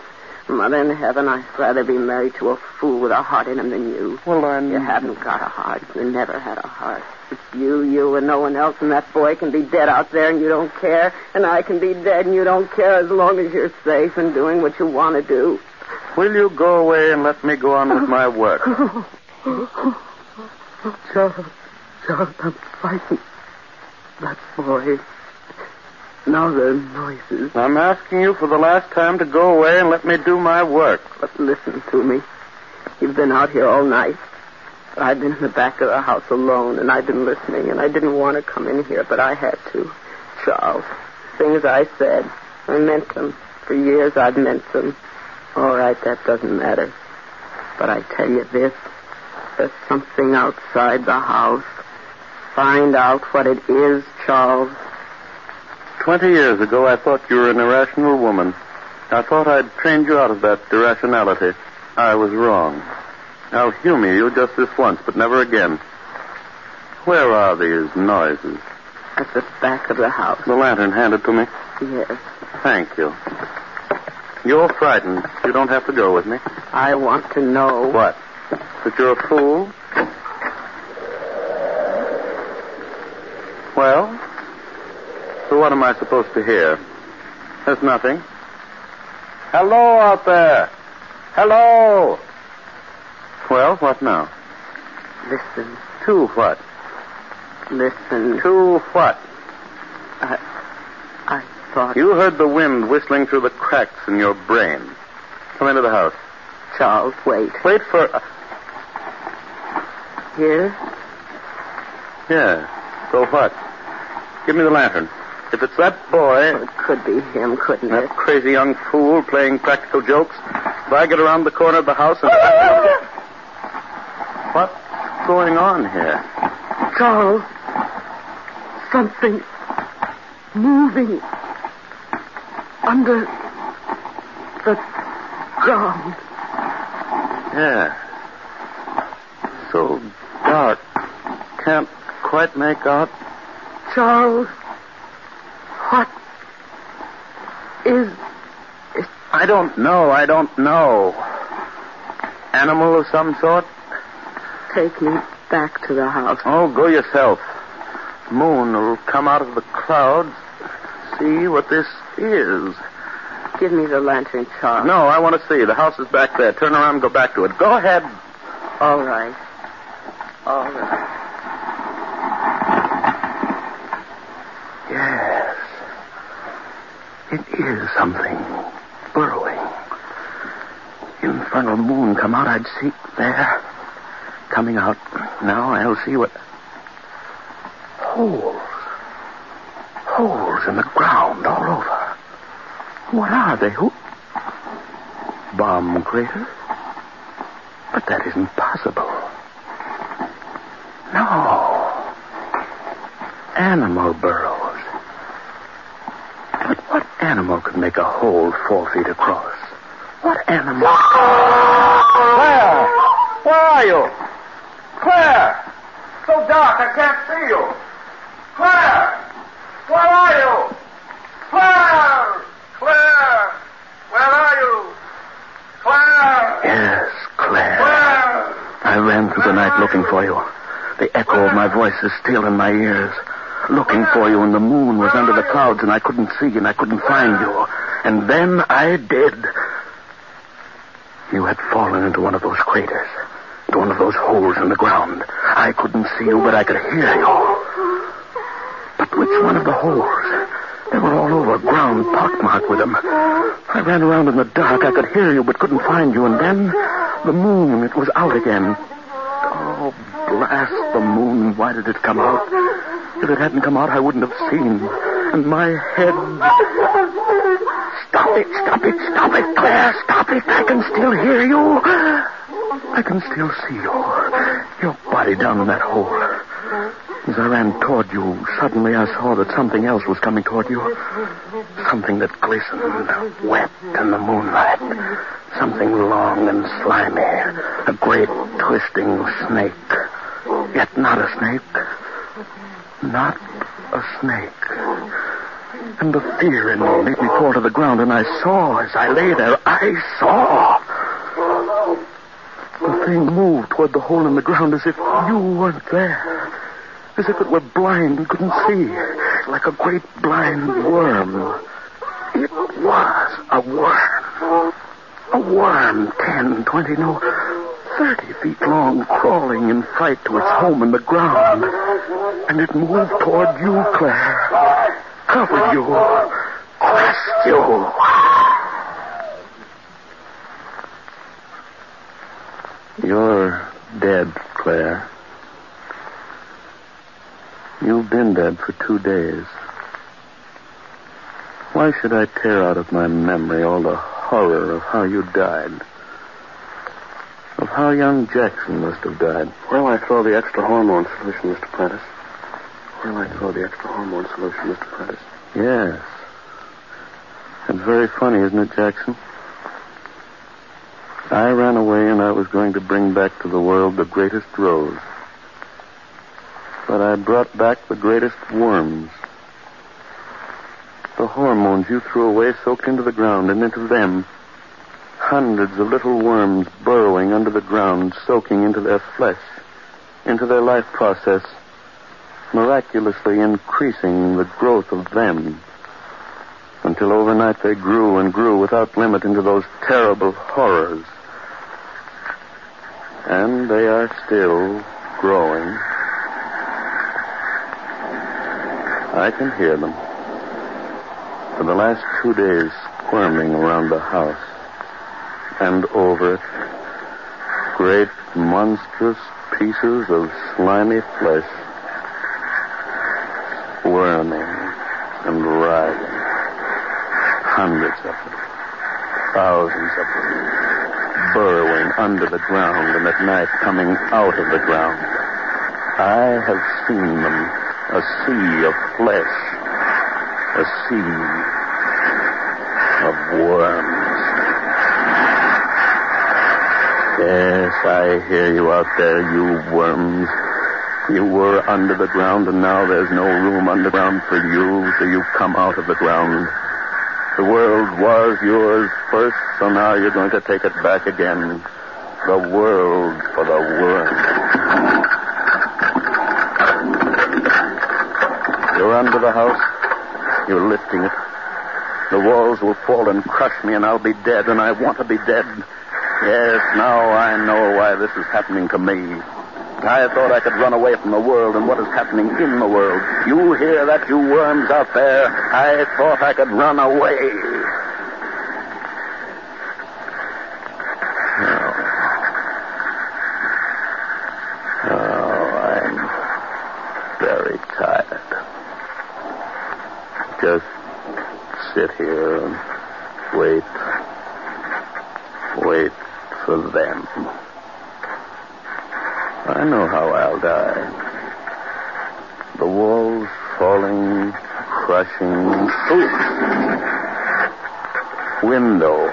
Mother in heaven, I'd rather be married to a fool with a heart in him than you. Well, I'm... You haven't got a heart. You never had a heart. It's you, you, and no one else, and that boy can be dead out there and you don't care, and I can be dead and you don't care as long as you're safe and doing what you want to do. Will you go away and let me go on with my work? Charles, Charles, I'm frightened. That boy. Now there are noises. I'm asking you for the last time to go away and let me do my work. But listen to me. You've been out here all night. I've been in the back of the house alone, and I've been listening, and I didn't want to come in here, but I had to. Charles, things I said, I meant them. For years I've meant them. All right, that doesn't matter. But I tell you this. There's something outside the house. Find out what it is, Charles. Twenty years ago, I thought you were an irrational woman. I thought I'd trained you out of that irrationality. I was wrong. I'll humor you just this once, but never again. Where are these noises? at the back of the house. The lantern, hand it to me. Yes. Thank you. You're frightened. You don't have to go with me. I want to know. What? That you're a fool? Well? So what am I supposed to hear? There's nothing. Hello out there. Hello. Well, what now? Listen. To what? Listen. To what? I, I thought. You heard the wind whistling through the cracks in your brain. Come into the house. Charles, wait. Wait for. Uh... Here? Yeah. So what? Give me the lantern. If it's that boy. It could be him, couldn't that it? crazy young fool playing practical jokes. If I get around the corner of the house and. [laughs] What's going on here? Charles. Something moving under the ground. Yeah. So dark. Can't quite make out. Charles. What is it? I don't know. I don't know. Animal of some sort? Take me back to the house. Oh, go yourself. Moon will come out of the clouds. See what this is. Give me the lantern, Charles. No, I want to see. The house is back there. Turn around and go back to it. Go ahead. All right. All right. Yes. It is something burrowing. If the infernal moon come out, I'd see. There. Coming out. Now I'll see what. Holes. Holes in the ground all over. What are they? Who? Bomb craters? But that isn't possible. No. Animal burrows. But what animal could make a hole four feet across? What animal? Where? Where are you? Dark I can't see you. Claire! Where are you? Claire! Claire! Where are you? Claire! Yes, Claire. Claire! I ran through the night looking for you. The echo of my voice is still in my ears. Looking for you, and the moon was under the clouds, and I couldn't see, and I couldn't find you. And then I did. You had fallen into one of those craters, into one of those holes in the ground. I couldn't see you, but I could hear you. But which one of the holes? They were all over, ground pockmarked with them. I ran around in the dark. I could hear you, but couldn't find you. And then the moon, it was out again. Oh, blast the moon. Why did it come out? If it hadn't come out, I wouldn't have seen. And my head. Stop it, stop it, stop it, Claire, stop it. I can still hear you. I can still see you. Your body down in that hole. As I ran toward you, suddenly I saw that something else was coming toward you. Something that glistened, wet in the moonlight. Something long and slimy. A great twisting snake. Yet not a snake. Not a snake. And the fear in me made me fall to the ground, and I saw as I lay there, I saw. Thing moved toward the hole in the ground as if you weren't there. As if it were blind and couldn't see. Like a great blind worm. It was a worm. A worm, ten, twenty, no, thirty feet long, crawling in fright to its home in the ground. And it moved toward you, Claire. Covered you. Crushed you. You're dead, Claire. You've been dead for two days. Why should I tear out of my memory all the horror of how you died? Of how young Jackson must have died? Where will I throw the extra hormone solution, Mr. Prentice? Will I throw the extra hormone solution, Mr. Prentice? Yes. It's very funny, isn't it, Jackson? I ran away and I was going to bring back to the world the greatest rose. But I brought back the greatest worms. The hormones you threw away soaked into the ground, and into them, hundreds of little worms burrowing under the ground, soaking into their flesh, into their life process, miraculously increasing the growth of them until overnight they grew and grew without limit into those terrible horrors. And they are still growing. I can hear them. For the last two days, squirming around the house and over it, great monstrous pieces of slimy flesh squirming and writhing. Hundreds of them. Thousands of them. Burrowing under the ground and at night coming out of the ground. I have seen them. A sea of flesh. A sea of worms. Yes, I hear you out there, you worms. You were under the ground, and now there's no room underground for you, so you come out of the ground. The world was yours first, so now you're going to take it back again. The world for the worm. You're under the house. You're lifting it. The walls will fall and crush me, and I'll be dead, and I want to be dead. Yes, now I know why this is happening to me. I thought I could run away from the world and what is happening in the world. You hear that, you worms out there? I thought I could run away. Oh. Oh, I'm very tired. Just sit here and wait. Wait for them. I know how I'll die. The walls falling, crushing. Ooh. Window.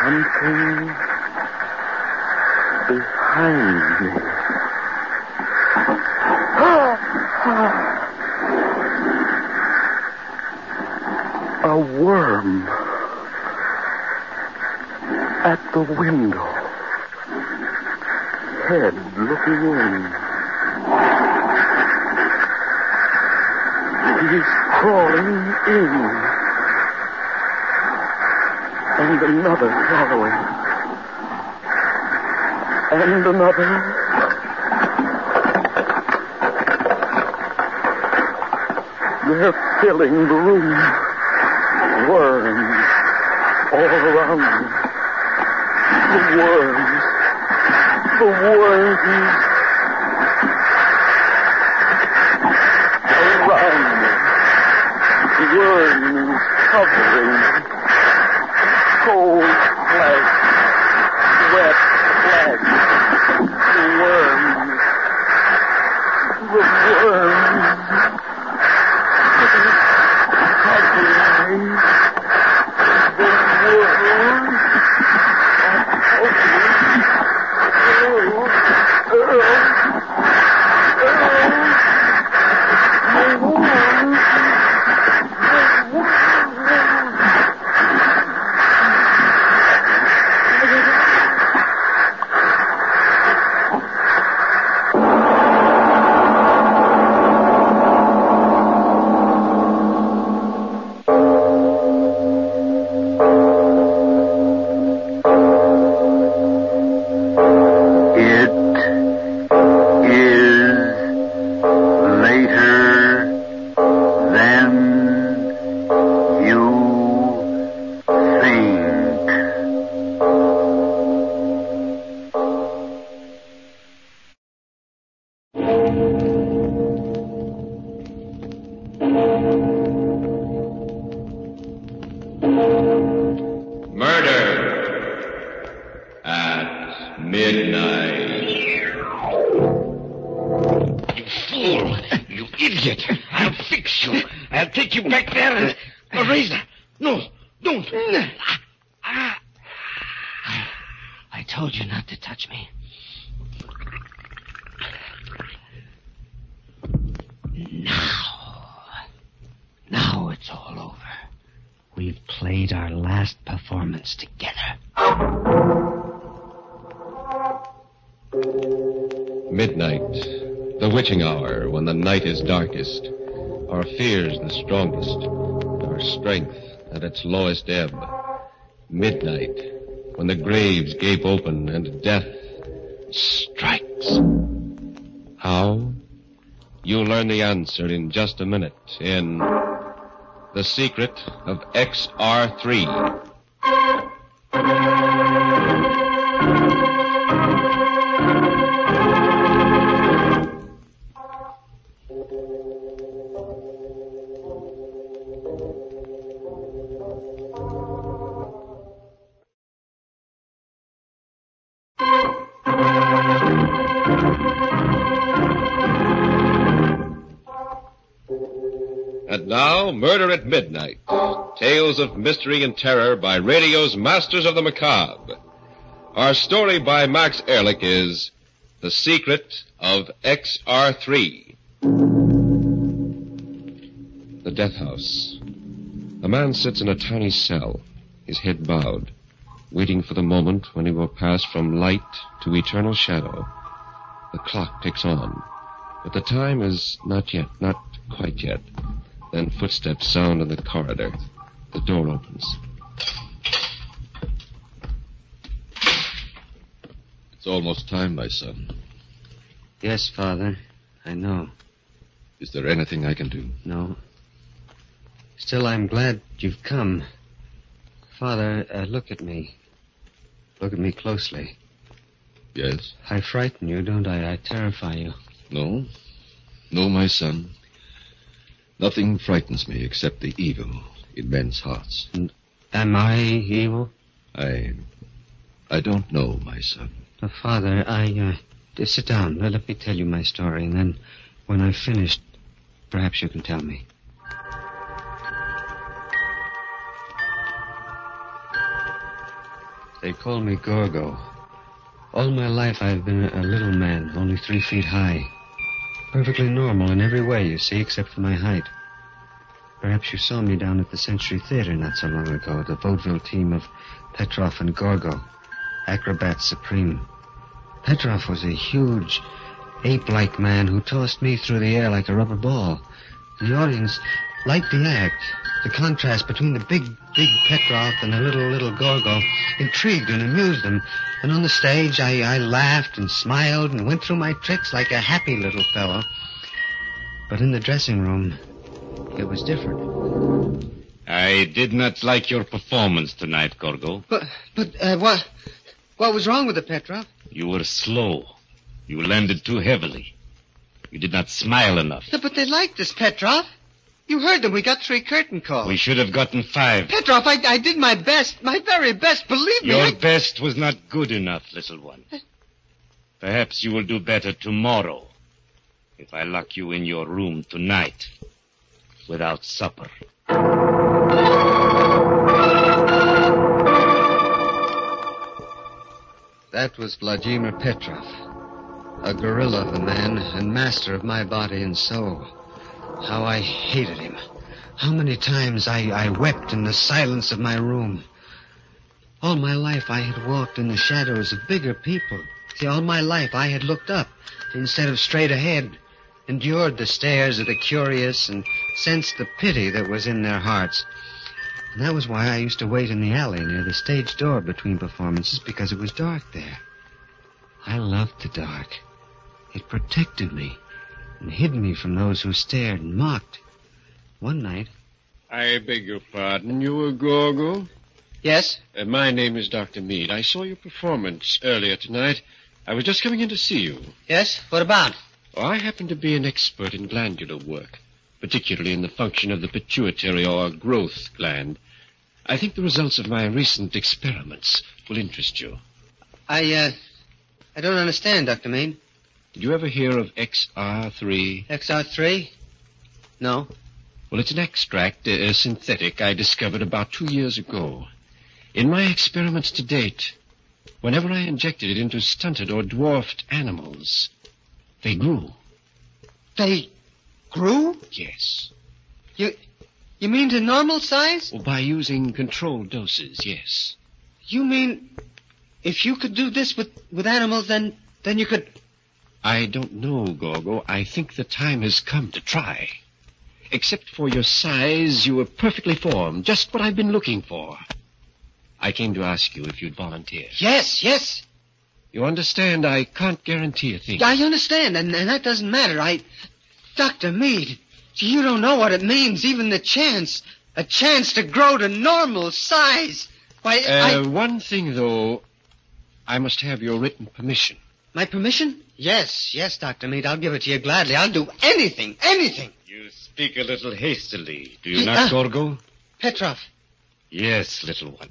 Something behind me. A worm at the window head looking in. He's crawling in. And another following. And another. They're filling the room. Worms all around me. The worms the worms lowest ebb. Midnight, when the graves gape open and death strikes. How? You'll learn the answer in just a minute in The Secret of XR3. Now, Murder at Midnight. Tales of mystery and terror by radio's Masters of the Macabre. Our story by Max Ehrlich is The Secret of XR3. The death house. A man sits in a tiny cell, his head bowed, waiting for the moment when he will pass from light to eternal shadow. The clock ticks on, but the time is not yet, not quite yet. Then footsteps sound in the corridor. The door opens. It's almost time, my son. Yes, Father. I know. Is there anything I can do? No. Still, I'm glad you've come. Father, uh, look at me. Look at me closely. Yes? I frighten you, don't I? I terrify you. No. No, my son. Nothing frightens me except the evil in men's hearts. And am I evil? I. I don't know, my son. Uh, Father, I, uh, sit down. Let let me tell you my story, and then when I've finished, perhaps you can tell me. They call me Gorgo. All my life I've been a little man, only three feet high. Perfectly normal in every way, you see, except for my height. Perhaps you saw me down at the Century Theater not so long ago, the vaudeville team of Petrov and Gorgo, acrobats supreme. Petrov was a huge, ape-like man who tossed me through the air like a rubber ball. The audience liked the act. The contrast between the big, big Petrov and the little, little Gorgo intrigued and amused them. And on the stage, I, I laughed and smiled and went through my tricks like a happy little fellow. But in the dressing room, it was different. I did not like your performance tonight, Gorgo. But, but, uh, what, what was wrong with it, Petrov? You were slow. You landed too heavily. You did not smile enough. But they liked this, Petrov. You heard them. We got three curtain calls. We should have gotten five. Petrov, I, I did my best, my very best. Believe me. Your I... best was not good enough, little one. Perhaps you will do better tomorrow if I lock you in your room tonight without supper. That was Vladimir Petrov, a gorilla of a man and master of my body and soul. How I hated him. How many times I, I wept in the silence of my room. All my life I had walked in the shadows of bigger people. See, all my life I had looked up instead of straight ahead, endured the stares of the curious and sensed the pity that was in their hearts. And that was why I used to wait in the alley near the stage door between performances because it was dark there. I loved the dark. It protected me and hid me from those who stared and mocked. One night. I beg your pardon. You were Gorgo? Yes? Uh, my name is Dr. Mead. I saw your performance earlier tonight. I was just coming in to see you. Yes? What about? Oh, I happen to be an expert in glandular work, particularly in the function of the pituitary or growth gland. I think the results of my recent experiments will interest you. I, uh, I don't understand, Dr. Mead. Did you ever hear of XR3? XR3? No. Well, it's an extract, uh, a synthetic, I discovered about two years ago. In my experiments to date, whenever I injected it into stunted or dwarfed animals, they grew. They grew? Yes. You, You mean to normal size? Well, by using controlled doses, yes. You mean if you could do this with, with animals, then then you could. I don't know, Gorgo. I think the time has come to try. Except for your size, you are perfectly formed. Just what I've been looking for. I came to ask you if you'd volunteer. Yes, yes. You understand I can't guarantee a thing. I understand, and, and that doesn't matter. I. Dr. Mead, you don't know what it means, even the chance. A chance to grow to normal size. Why, Uh, I. One thing, though. I must have your written permission. My permission? Yes, yes, Dr. Mead. I'll give it to you gladly. I'll do anything, anything. You speak a little hastily, do you Hey, not, uh, Gorgo? Petrov. Yes, little one.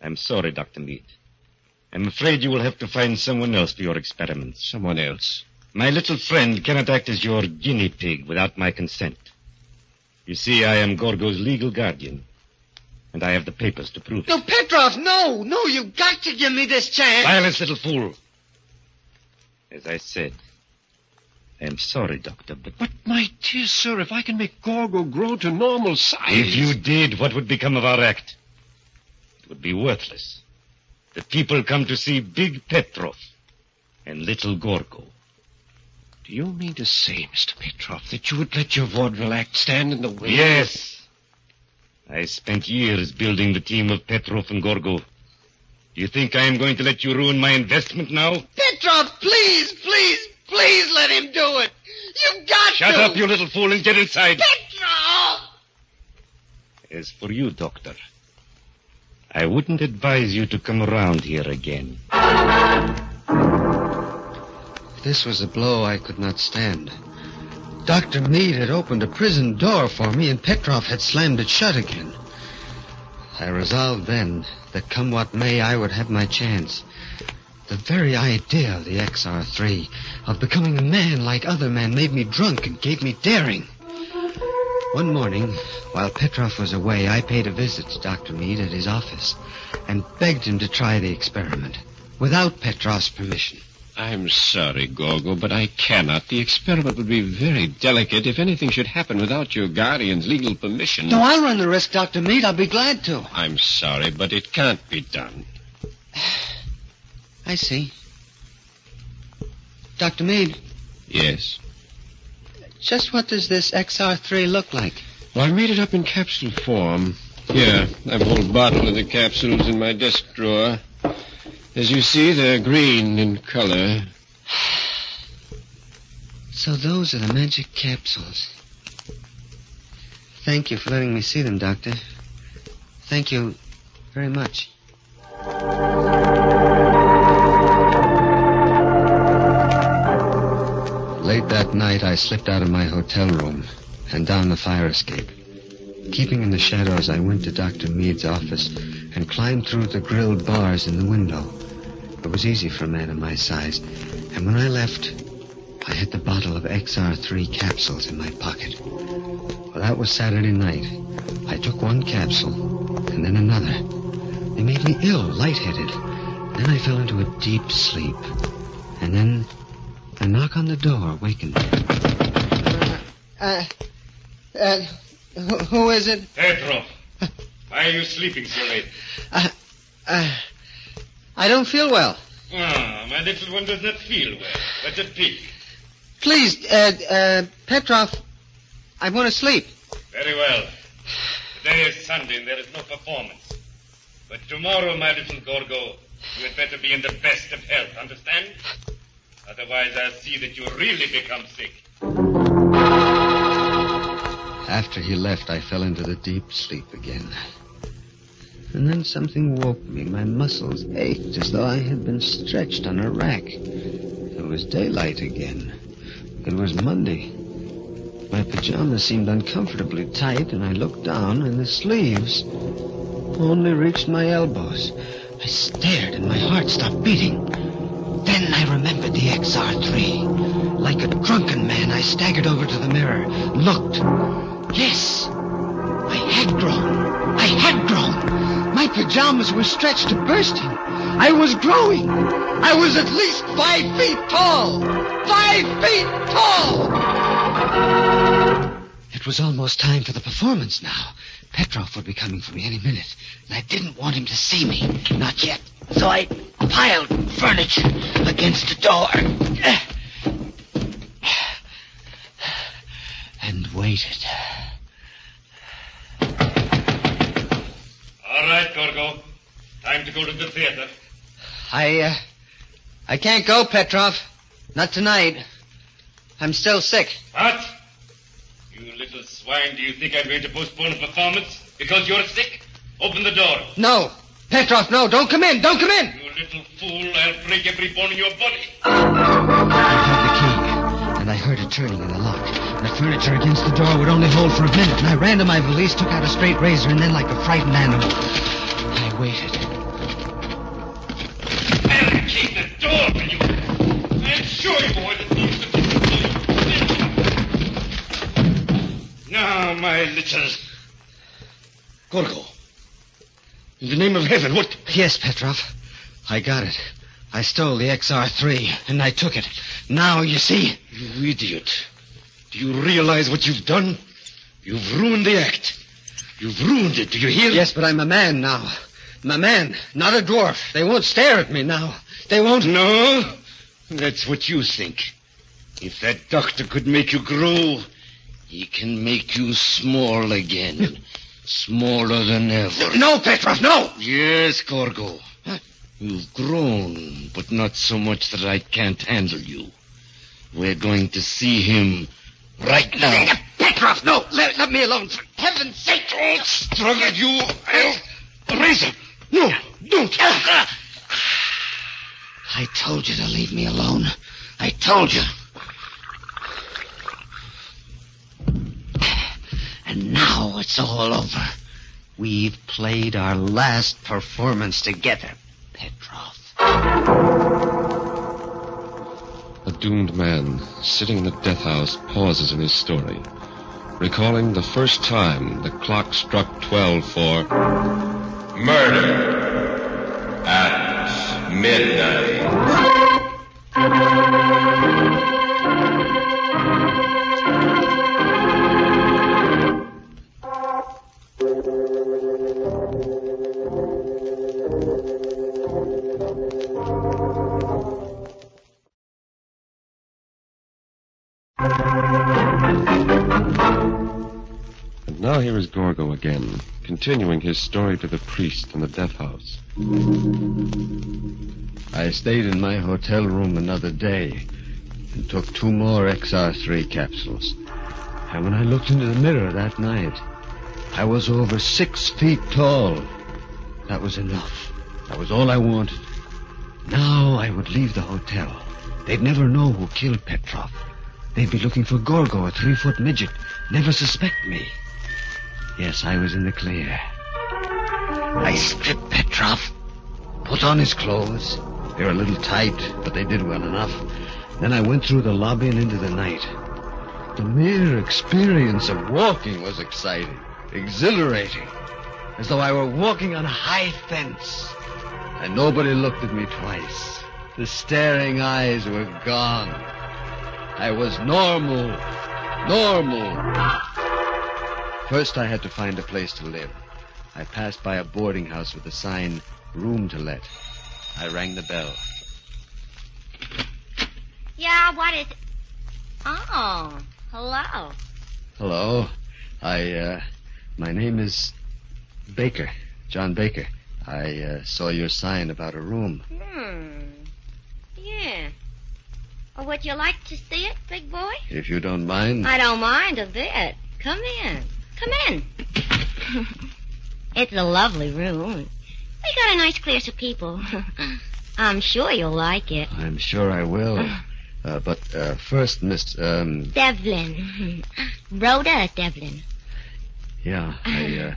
I'm sorry, Dr. Mead. I'm afraid you will have to find someone else for your experiments. Someone else? My little friend cannot act as your guinea pig without my consent. You see, I am Gorgo's legal guardian, and I have the papers to prove it. No, Petrov, no, no, you've got to give me this chance. Silence, little fool. As I said, I am sorry, Doctor, but... But, my dear sir, if I can make Gorgo grow to normal size. If you did, what would become of our act? It would be worthless. The people come to see Big Petrov and Little Gorgo. Do you mean to say, Mr. Petrov, that you would let your vaudeville act stand in the way? Yes. I spent years building the team of Petrov and Gorgo. Do you think I am going to let you ruin my investment now? Petrov, please, please, please let him do it. You've got Shut to. up, you little fool, and get inside. Petrov! As for you, Doctor, I wouldn't advise you to come around here again. This was a blow I could not stand. Dr. Mead had opened a prison door for me, and Petrov had slammed it shut again. I resolved then that come what may, I would have my chance. The very idea of the XR3, of becoming a man like other men, made me drunk and gave me daring. One morning, while Petrov was away, I paid a visit to Dr. Mead at his office and begged him to try the experiment without Petrov's permission. I'm sorry, Gorgo, but I cannot. The experiment would be very delicate if anything should happen without your guardian's legal permission. No, I'll run the risk, Dr. Mead. I'll be glad to. I'm sorry, but it can't be done. [sighs] I see. Dr. Mead, Yes. just what does this XR3 look like? Well, I made it up in capsule form. Here, I've a whole bottle of the capsules in my desk drawer. As you see, they're green in color. So those are the magic capsules. Thank you for letting me see them, Doctor. Thank you very much. Late that night, I slipped out of my hotel room and down the fire escape. Keeping in the shadows, I went to Dr. Mead's office and climbed through the grilled bars in the window. It was easy for a man of my size, and when I left, I had the bottle of XR3 capsules in my pocket. Well, that was Saturday night. I took one capsule, and then another. They made me ill, lightheaded. Then I fell into a deep sleep. And then a knock on the door wakened me. Uh, uh, who, who is it? Petrov, why are you sleeping so late? Uh, uh, I don't feel well. Ah, my little one does not feel well. What a pity. Please, uh, uh, Petrov, I want to sleep. Very well. Today is Sunday and there is no performance. But tomorrow, my little Gorgo, you had better be in the best of health, understand? Otherwise, I'll see that you really become sick. After he left, I fell into the deep sleep again. And then something woke me. My muscles ached as though I had been stretched on a rack. It was daylight again. It was Monday. My pajamas seemed uncomfortably tight, and I looked down, and the sleeves only reached my elbows. I stared, and my heart stopped beating. Then I remembered the XR3. Like a drunken man, I staggered over to the mirror, looked. Yes, I had grown. My pajamas were stretched to bursting. I was growing. I was at least five feet tall. Five feet tall. It was almost time for the performance now. Petrov would be coming for me any minute, and I didn't want him to see me. Not yet. So I piled furniture against the door. [sighs] And waited. Gorgo. Time to go to the theater. I, uh, I can't go, Petrov. Not tonight. I'm still sick. What? You little swine, do you think I'm going to postpone a performance because you're sick? Open the door. No. Petrov, no. Don't come in. Don't come in. You little fool, I'll break every bone in your body. I had the key, and I heard it turning in the lock. The furniture against the door would only hold for a minute, and I ran to my valise, took out a straight razor, and then, like a frightened animal, I waited. Barricade the door, you? I'm sure you thieves Now, my little... Gorgo. In the name of heaven, what? Yes, Petrov. I got it. I stole the XR3, and I took it. Now, you see... You idiot. Do you realize what you've done? You've ruined the act. You've ruined it, do you hear? Yes, but I'm a man now. I'm a man, not a dwarf. They won't stare at me now. They won't... No? That's what you think. If that doctor could make you grow, he can make you small again. Smaller than ever. No, Petrov, no! Yes, Gorgo. You've grown, but not so much that I can't handle you. We're going to see him right now. Petrov, no! Let, let me alone, for heaven's sake! Oh, Don't struggle, you. I'll... Razor! No, don't! I told you to leave me alone. I told you. And now it's all over. We've played our last performance together, Petrov. A doomed man sitting in the death house pauses in his story, recalling the first time the clock struck 12 for Murder at midnight. And now here is Gorgo again, continuing his story to the priest in the death house. I stayed in my hotel room another day and took two more XR3 capsules. And when I looked into the mirror that night, I was over six feet tall. That was enough. That was all I wanted. Now I would leave the hotel. They'd never know who killed Petrov. They'd be looking for Gorgo, a three-foot midget. Never suspect me. Yes, I was in the clear. I stripped Petrov, put on his clothes. They were a little tight, but they did well enough. Then I went through the lobby and into the night. The mere experience of walking was exciting, exhilarating, as though I were walking on a high fence. And nobody looked at me twice. The staring eyes were gone. I was normal. Normal. First, I had to find a place to live. I passed by a boarding house with a sign, room to let. I rang the bell. Yeah, what is it? Oh, hello. Hello. I, uh, my name is Baker, John Baker. I, uh, saw your sign about a room. Hmm. Yeah. Oh, would you like to see it, big boy? If you don't mind. I don't mind a bit. Come in. Come in. it's a lovely room. We got a nice class of people. I'm sure you'll like it. I'm sure I will. Uh, but uh, first, Miss. Um, Devlin. Rhoda Devlin. yeah, I. Uh,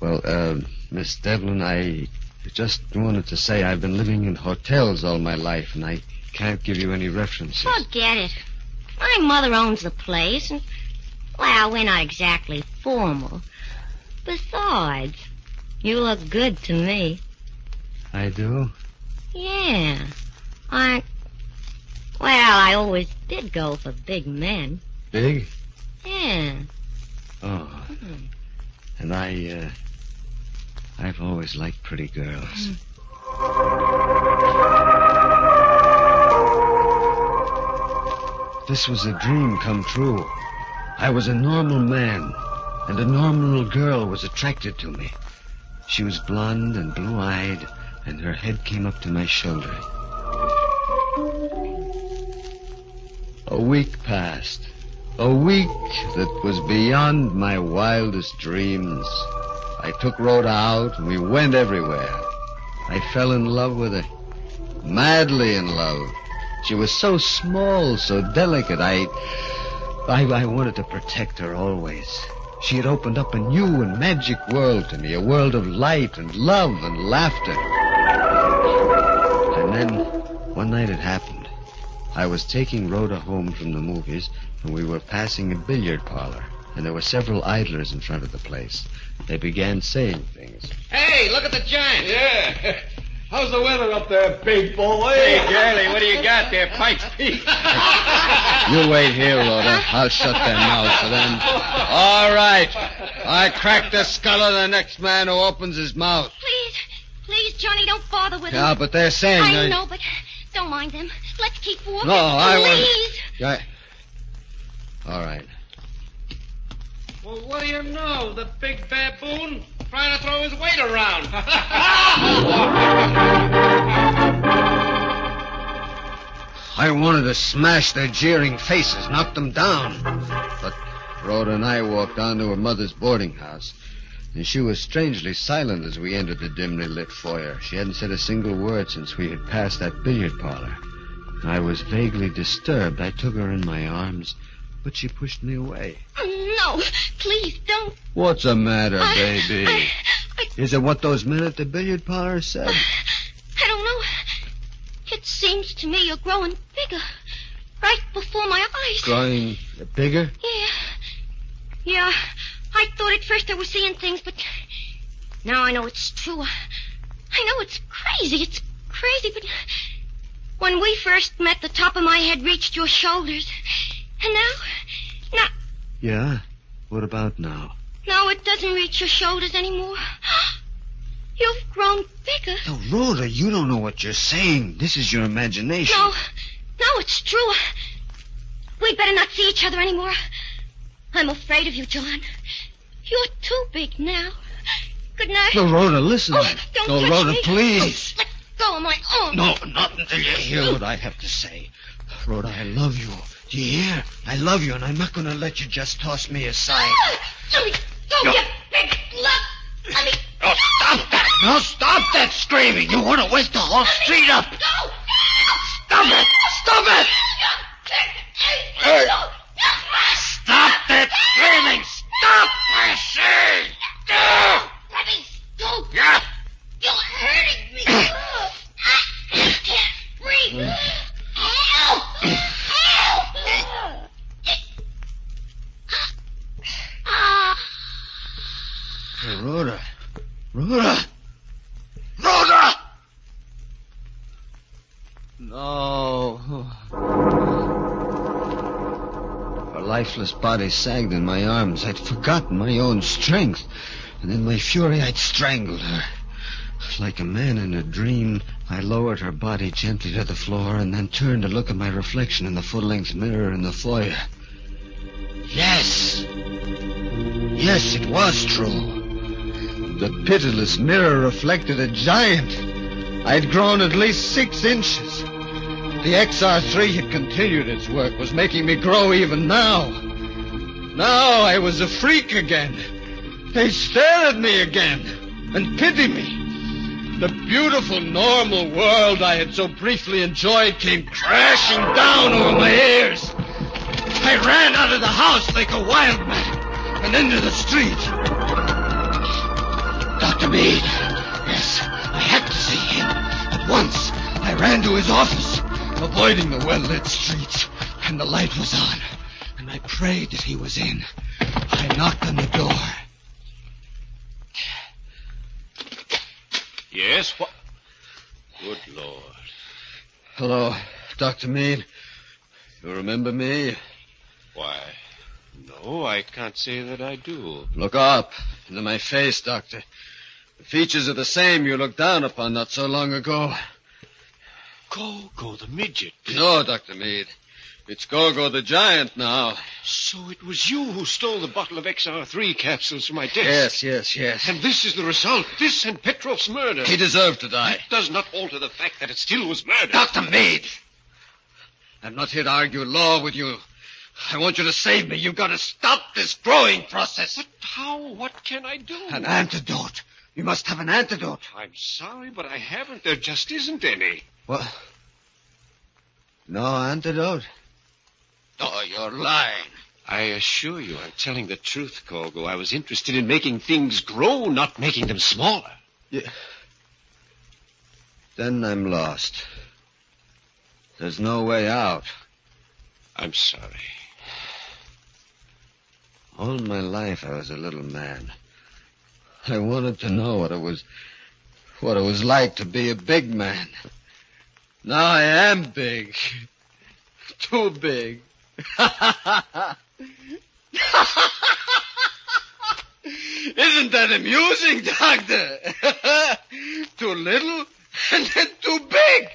well, uh, Miss Devlin, I just wanted to say I've been living in hotels all my life, and I can't give you any references. Forget it. My mother owns the place, and, well, we're not exactly formal. Besides, you look good to me. I do. Yeah. I. Well, I always did go for big men. Big? Yeah. Oh. And I, uh, I've always liked pretty girls. This was a dream come true. I was a normal man, and a normal girl was attracted to me. She was blonde and blue-eyed, and her head came up to my shoulder. A week passed. A week that was beyond my wildest dreams. I took Rhoda out, and we went everywhere. I fell in love with her. Madly in love. She was so small, so delicate. I, I, I wanted to protect her always. She had opened up a new and magic world to me, a world of light and love and laughter. And then, one night it happened. I was taking Rhoda home from the movies, and we were passing a billiard parlor, and there were several idlers in front of the place. They began saying things. Hey, look at the giant. Yeah. [laughs] How's the weather up there, big boy? Hey, Charlie, what do you got there, Pikes Peak? [laughs] You wait here, Rhoda. I'll shut their mouths for them. All right. I crack the skull of the next man who opens his mouth. Please, please, Johnny, don't bother with Yeah, them. but they're saying I they- know, but don't mind them. Let's keep walking. No, I want- Please. Yeah. All right. Well, what do you know? The big baboon trying to throw his weight around. [laughs] I wanted to smash their jeering faces, knock them down. But Rhoda and I walked on to her mother's boarding house, and she was strangely silent as we entered the dimly lit foyer. She hadn't said a single word since we had passed that billiard parlor. I was vaguely disturbed. I took her in my arms, but she pushed me away. No, please don't. What's the matter, I- baby? I- Is it what those men at the billiard parlor said? I don't know. It seems to me you're growing bigger. Right before my eyes. Growing bigger? Yeah. Yeah. I thought at first I was seeing things, but now I know it's true. I know it's crazy. It's crazy, but when we first met, the top of my head reached your shoulders. And now, now, Yeah. What about now? now it doesn't reach your shoulders anymore. [gasps] You've grown bigger. Now, Rhoda, you don't know what you're saying. This is your imagination. No, no, it's true. We'd better not see each other anymore. I'm afraid of you, John. You're too big now. Good night. No, Rhoda, listen. Oh, don't no, touch Rhoda, me. please. Oh, let go of my arm. No, not until you hear what I have to say. Rhoda, I love you. Do you hear? I love you, and I'm not going to let you just toss me aside. Ah, me go, No. you big slut. Let me No, stop that! No, stop that screaming! You want to wake the whole street up! go. Stop it! Stop it! Stop that screaming! Stop, I say! Stop! Let me go. Yeah. You're hurting me. [coughs] I can't breathe. Help! Rhoda. Rhoda! Rhoda! No. Her lifeless body sagged in my arms. I'd forgotten my own strength. And in my fury, I'd strangled her. Like a man in a dream, I lowered her body gently to the floor and then turned to look at my reflection in the full length mirror in the foyer. Yes! Yes, it was true. The pitiless mirror reflected a giant. I had grown at least six inches. The XR3 had continued its work, was making me grow even now. Now I was a freak again. They stared at me again and pitied me. The beautiful, normal world I had so briefly enjoyed came crashing down over my ears. I ran out of the house like a wild man and into the street. Dr. Mead. Yes, I had to see him. At once, I ran to his office, avoiding the well-lit streets, and the light was on. And I prayed that he was in. I knocked on the door. Yes, what? Good Lord. Hello, Dr. Mead. You remember me? Why, no. I can't say that I do. Look up into my face, Doctor. The features are the same you looked down upon not so long ago. Gorgo the midget. No, Dr. Mead. It's Gorgo the giant now. So it was you who stole the bottle of XR3 capsules from my desk. Yes, yes, yes. And this is the result. This and Petrov's murder. He deserved to die. That does not alter the fact that it still was murder. Dr. Mead! I'm not here to argue law with you. I want you to save me. You've got to stop this growing process. But how? What can I do? An antidote. You must have an antidote. I'm sorry, but I haven't. There just isn't any. What? No antidote? Oh, you're lying. I assure you, I'm telling the truth, Gorgo. I was interested in making things grow, not making them smaller. Yeah. Then I'm lost. There's no way out. I'm sorry. All my life I was a little man. I wanted to know what it was what it was like to be a big man. Now I am big. Too big. [laughs] Isn't that amusing, Doctor? [laughs] too little and then too big.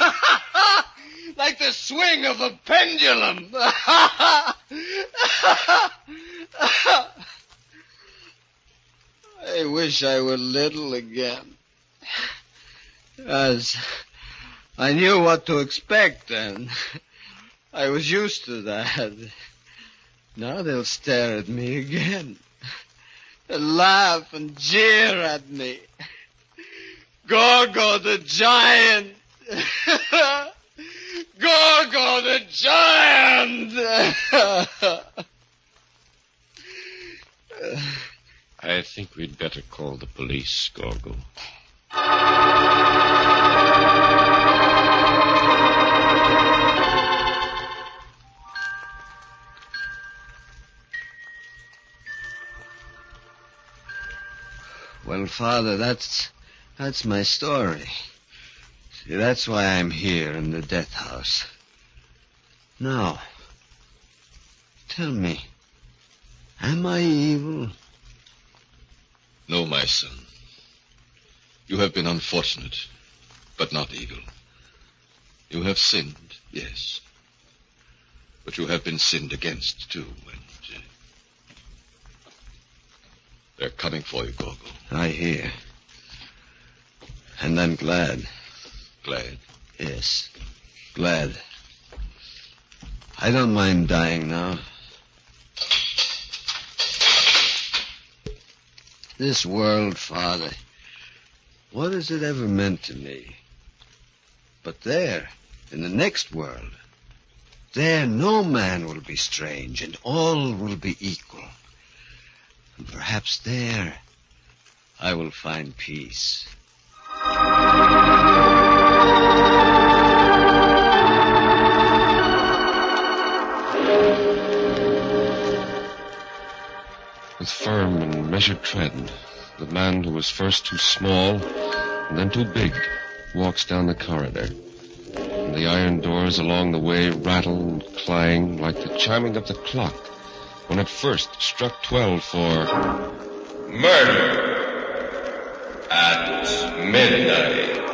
[laughs] like the swing of a pendulum. I wish I were little again. As I knew what to expect then. I was used to that. Now they'll stare at me again. They'll laugh and jeer at me. Gorgo the giant! [laughs] Gorgo the giant! [laughs] I think we'd better call the police, Gorgo. [laughs] Well, Father, that's that's my story. See, that's why I'm here in the death house. Now, tell me, am I evil? No, my son. You have been unfortunate, but not evil. You have sinned, yes. But you have been sinned against, too, and uh, they're coming for you, Gorgo. I hear. And I'm glad. Glad? Yes, glad. I don't mind dying now. This world, Father, what has it ever meant to me? But there, in the next world, there no man will be strange and all will be equal. And perhaps there I will find peace. With firm and measured tread, the man who was first too small and then too big walks down the corridor. And the iron doors along the way rattle and clang like the chiming of the clock when it first struck twelve for Murder at midnight.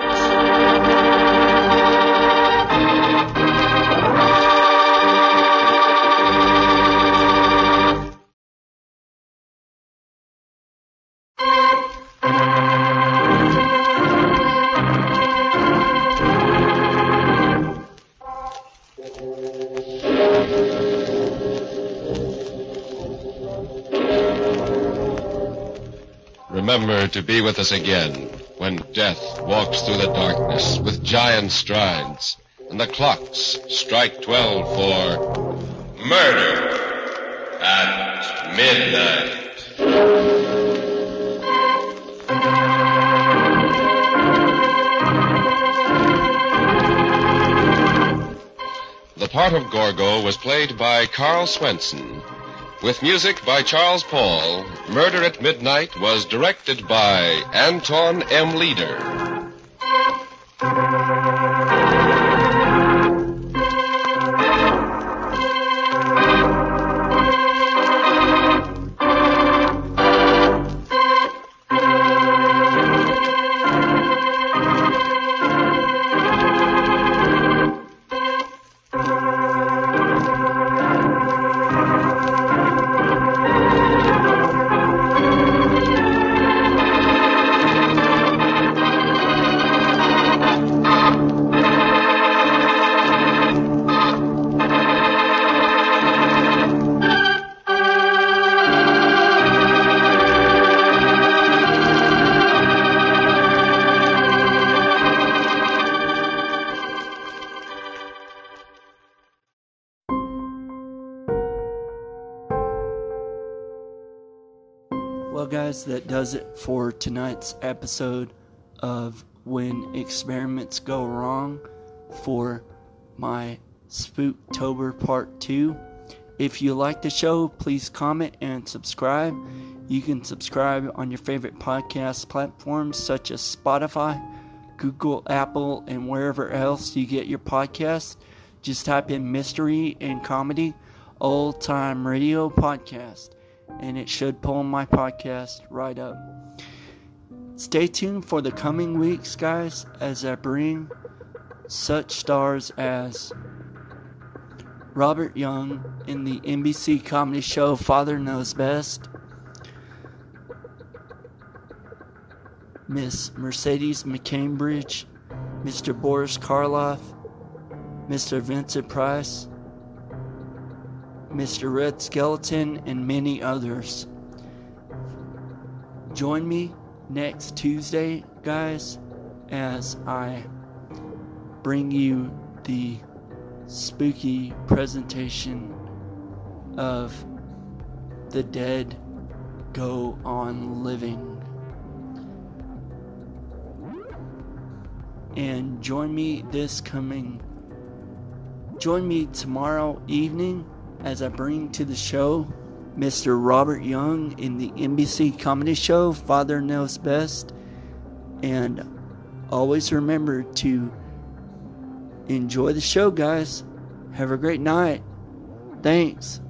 Remember to be with us again when death walks through the darkness with giant strides and the clocks strike twelve for Murder at midnight. The part of Gorgo was played by Carl Swenson. With music by Charles Paul, Murder at Midnight was directed by Anton M. Leader. That does it for tonight's episode of When Experiments Go Wrong for my Spooktober Part 2. If you like the show, please comment and subscribe. You can subscribe on your favorite podcast platforms such as Spotify, Google, Apple, and wherever else you get your podcasts. Just type in Mystery and Comedy Old Time Radio Podcast and it should pull my podcast right up. Stay tuned for the coming weeks, guys, as I bring such stars as Robert Young in the NBC comedy show Father Knows Best, Miss Mercedes McCambridge, Mr. Boris Karloff, Mr. Vincent Price, Mr. Red Skelton, and many others. Join me next Tuesday, guys, as I bring you the spooky presentation of The Dead Go On Living. And join me this coming. Join me tomorrow evening as I bring to the show Mr. Robert Young in the NBC comedy show Father Knows Best. And always remember to enjoy the show, guys. Have a great night. Thanks.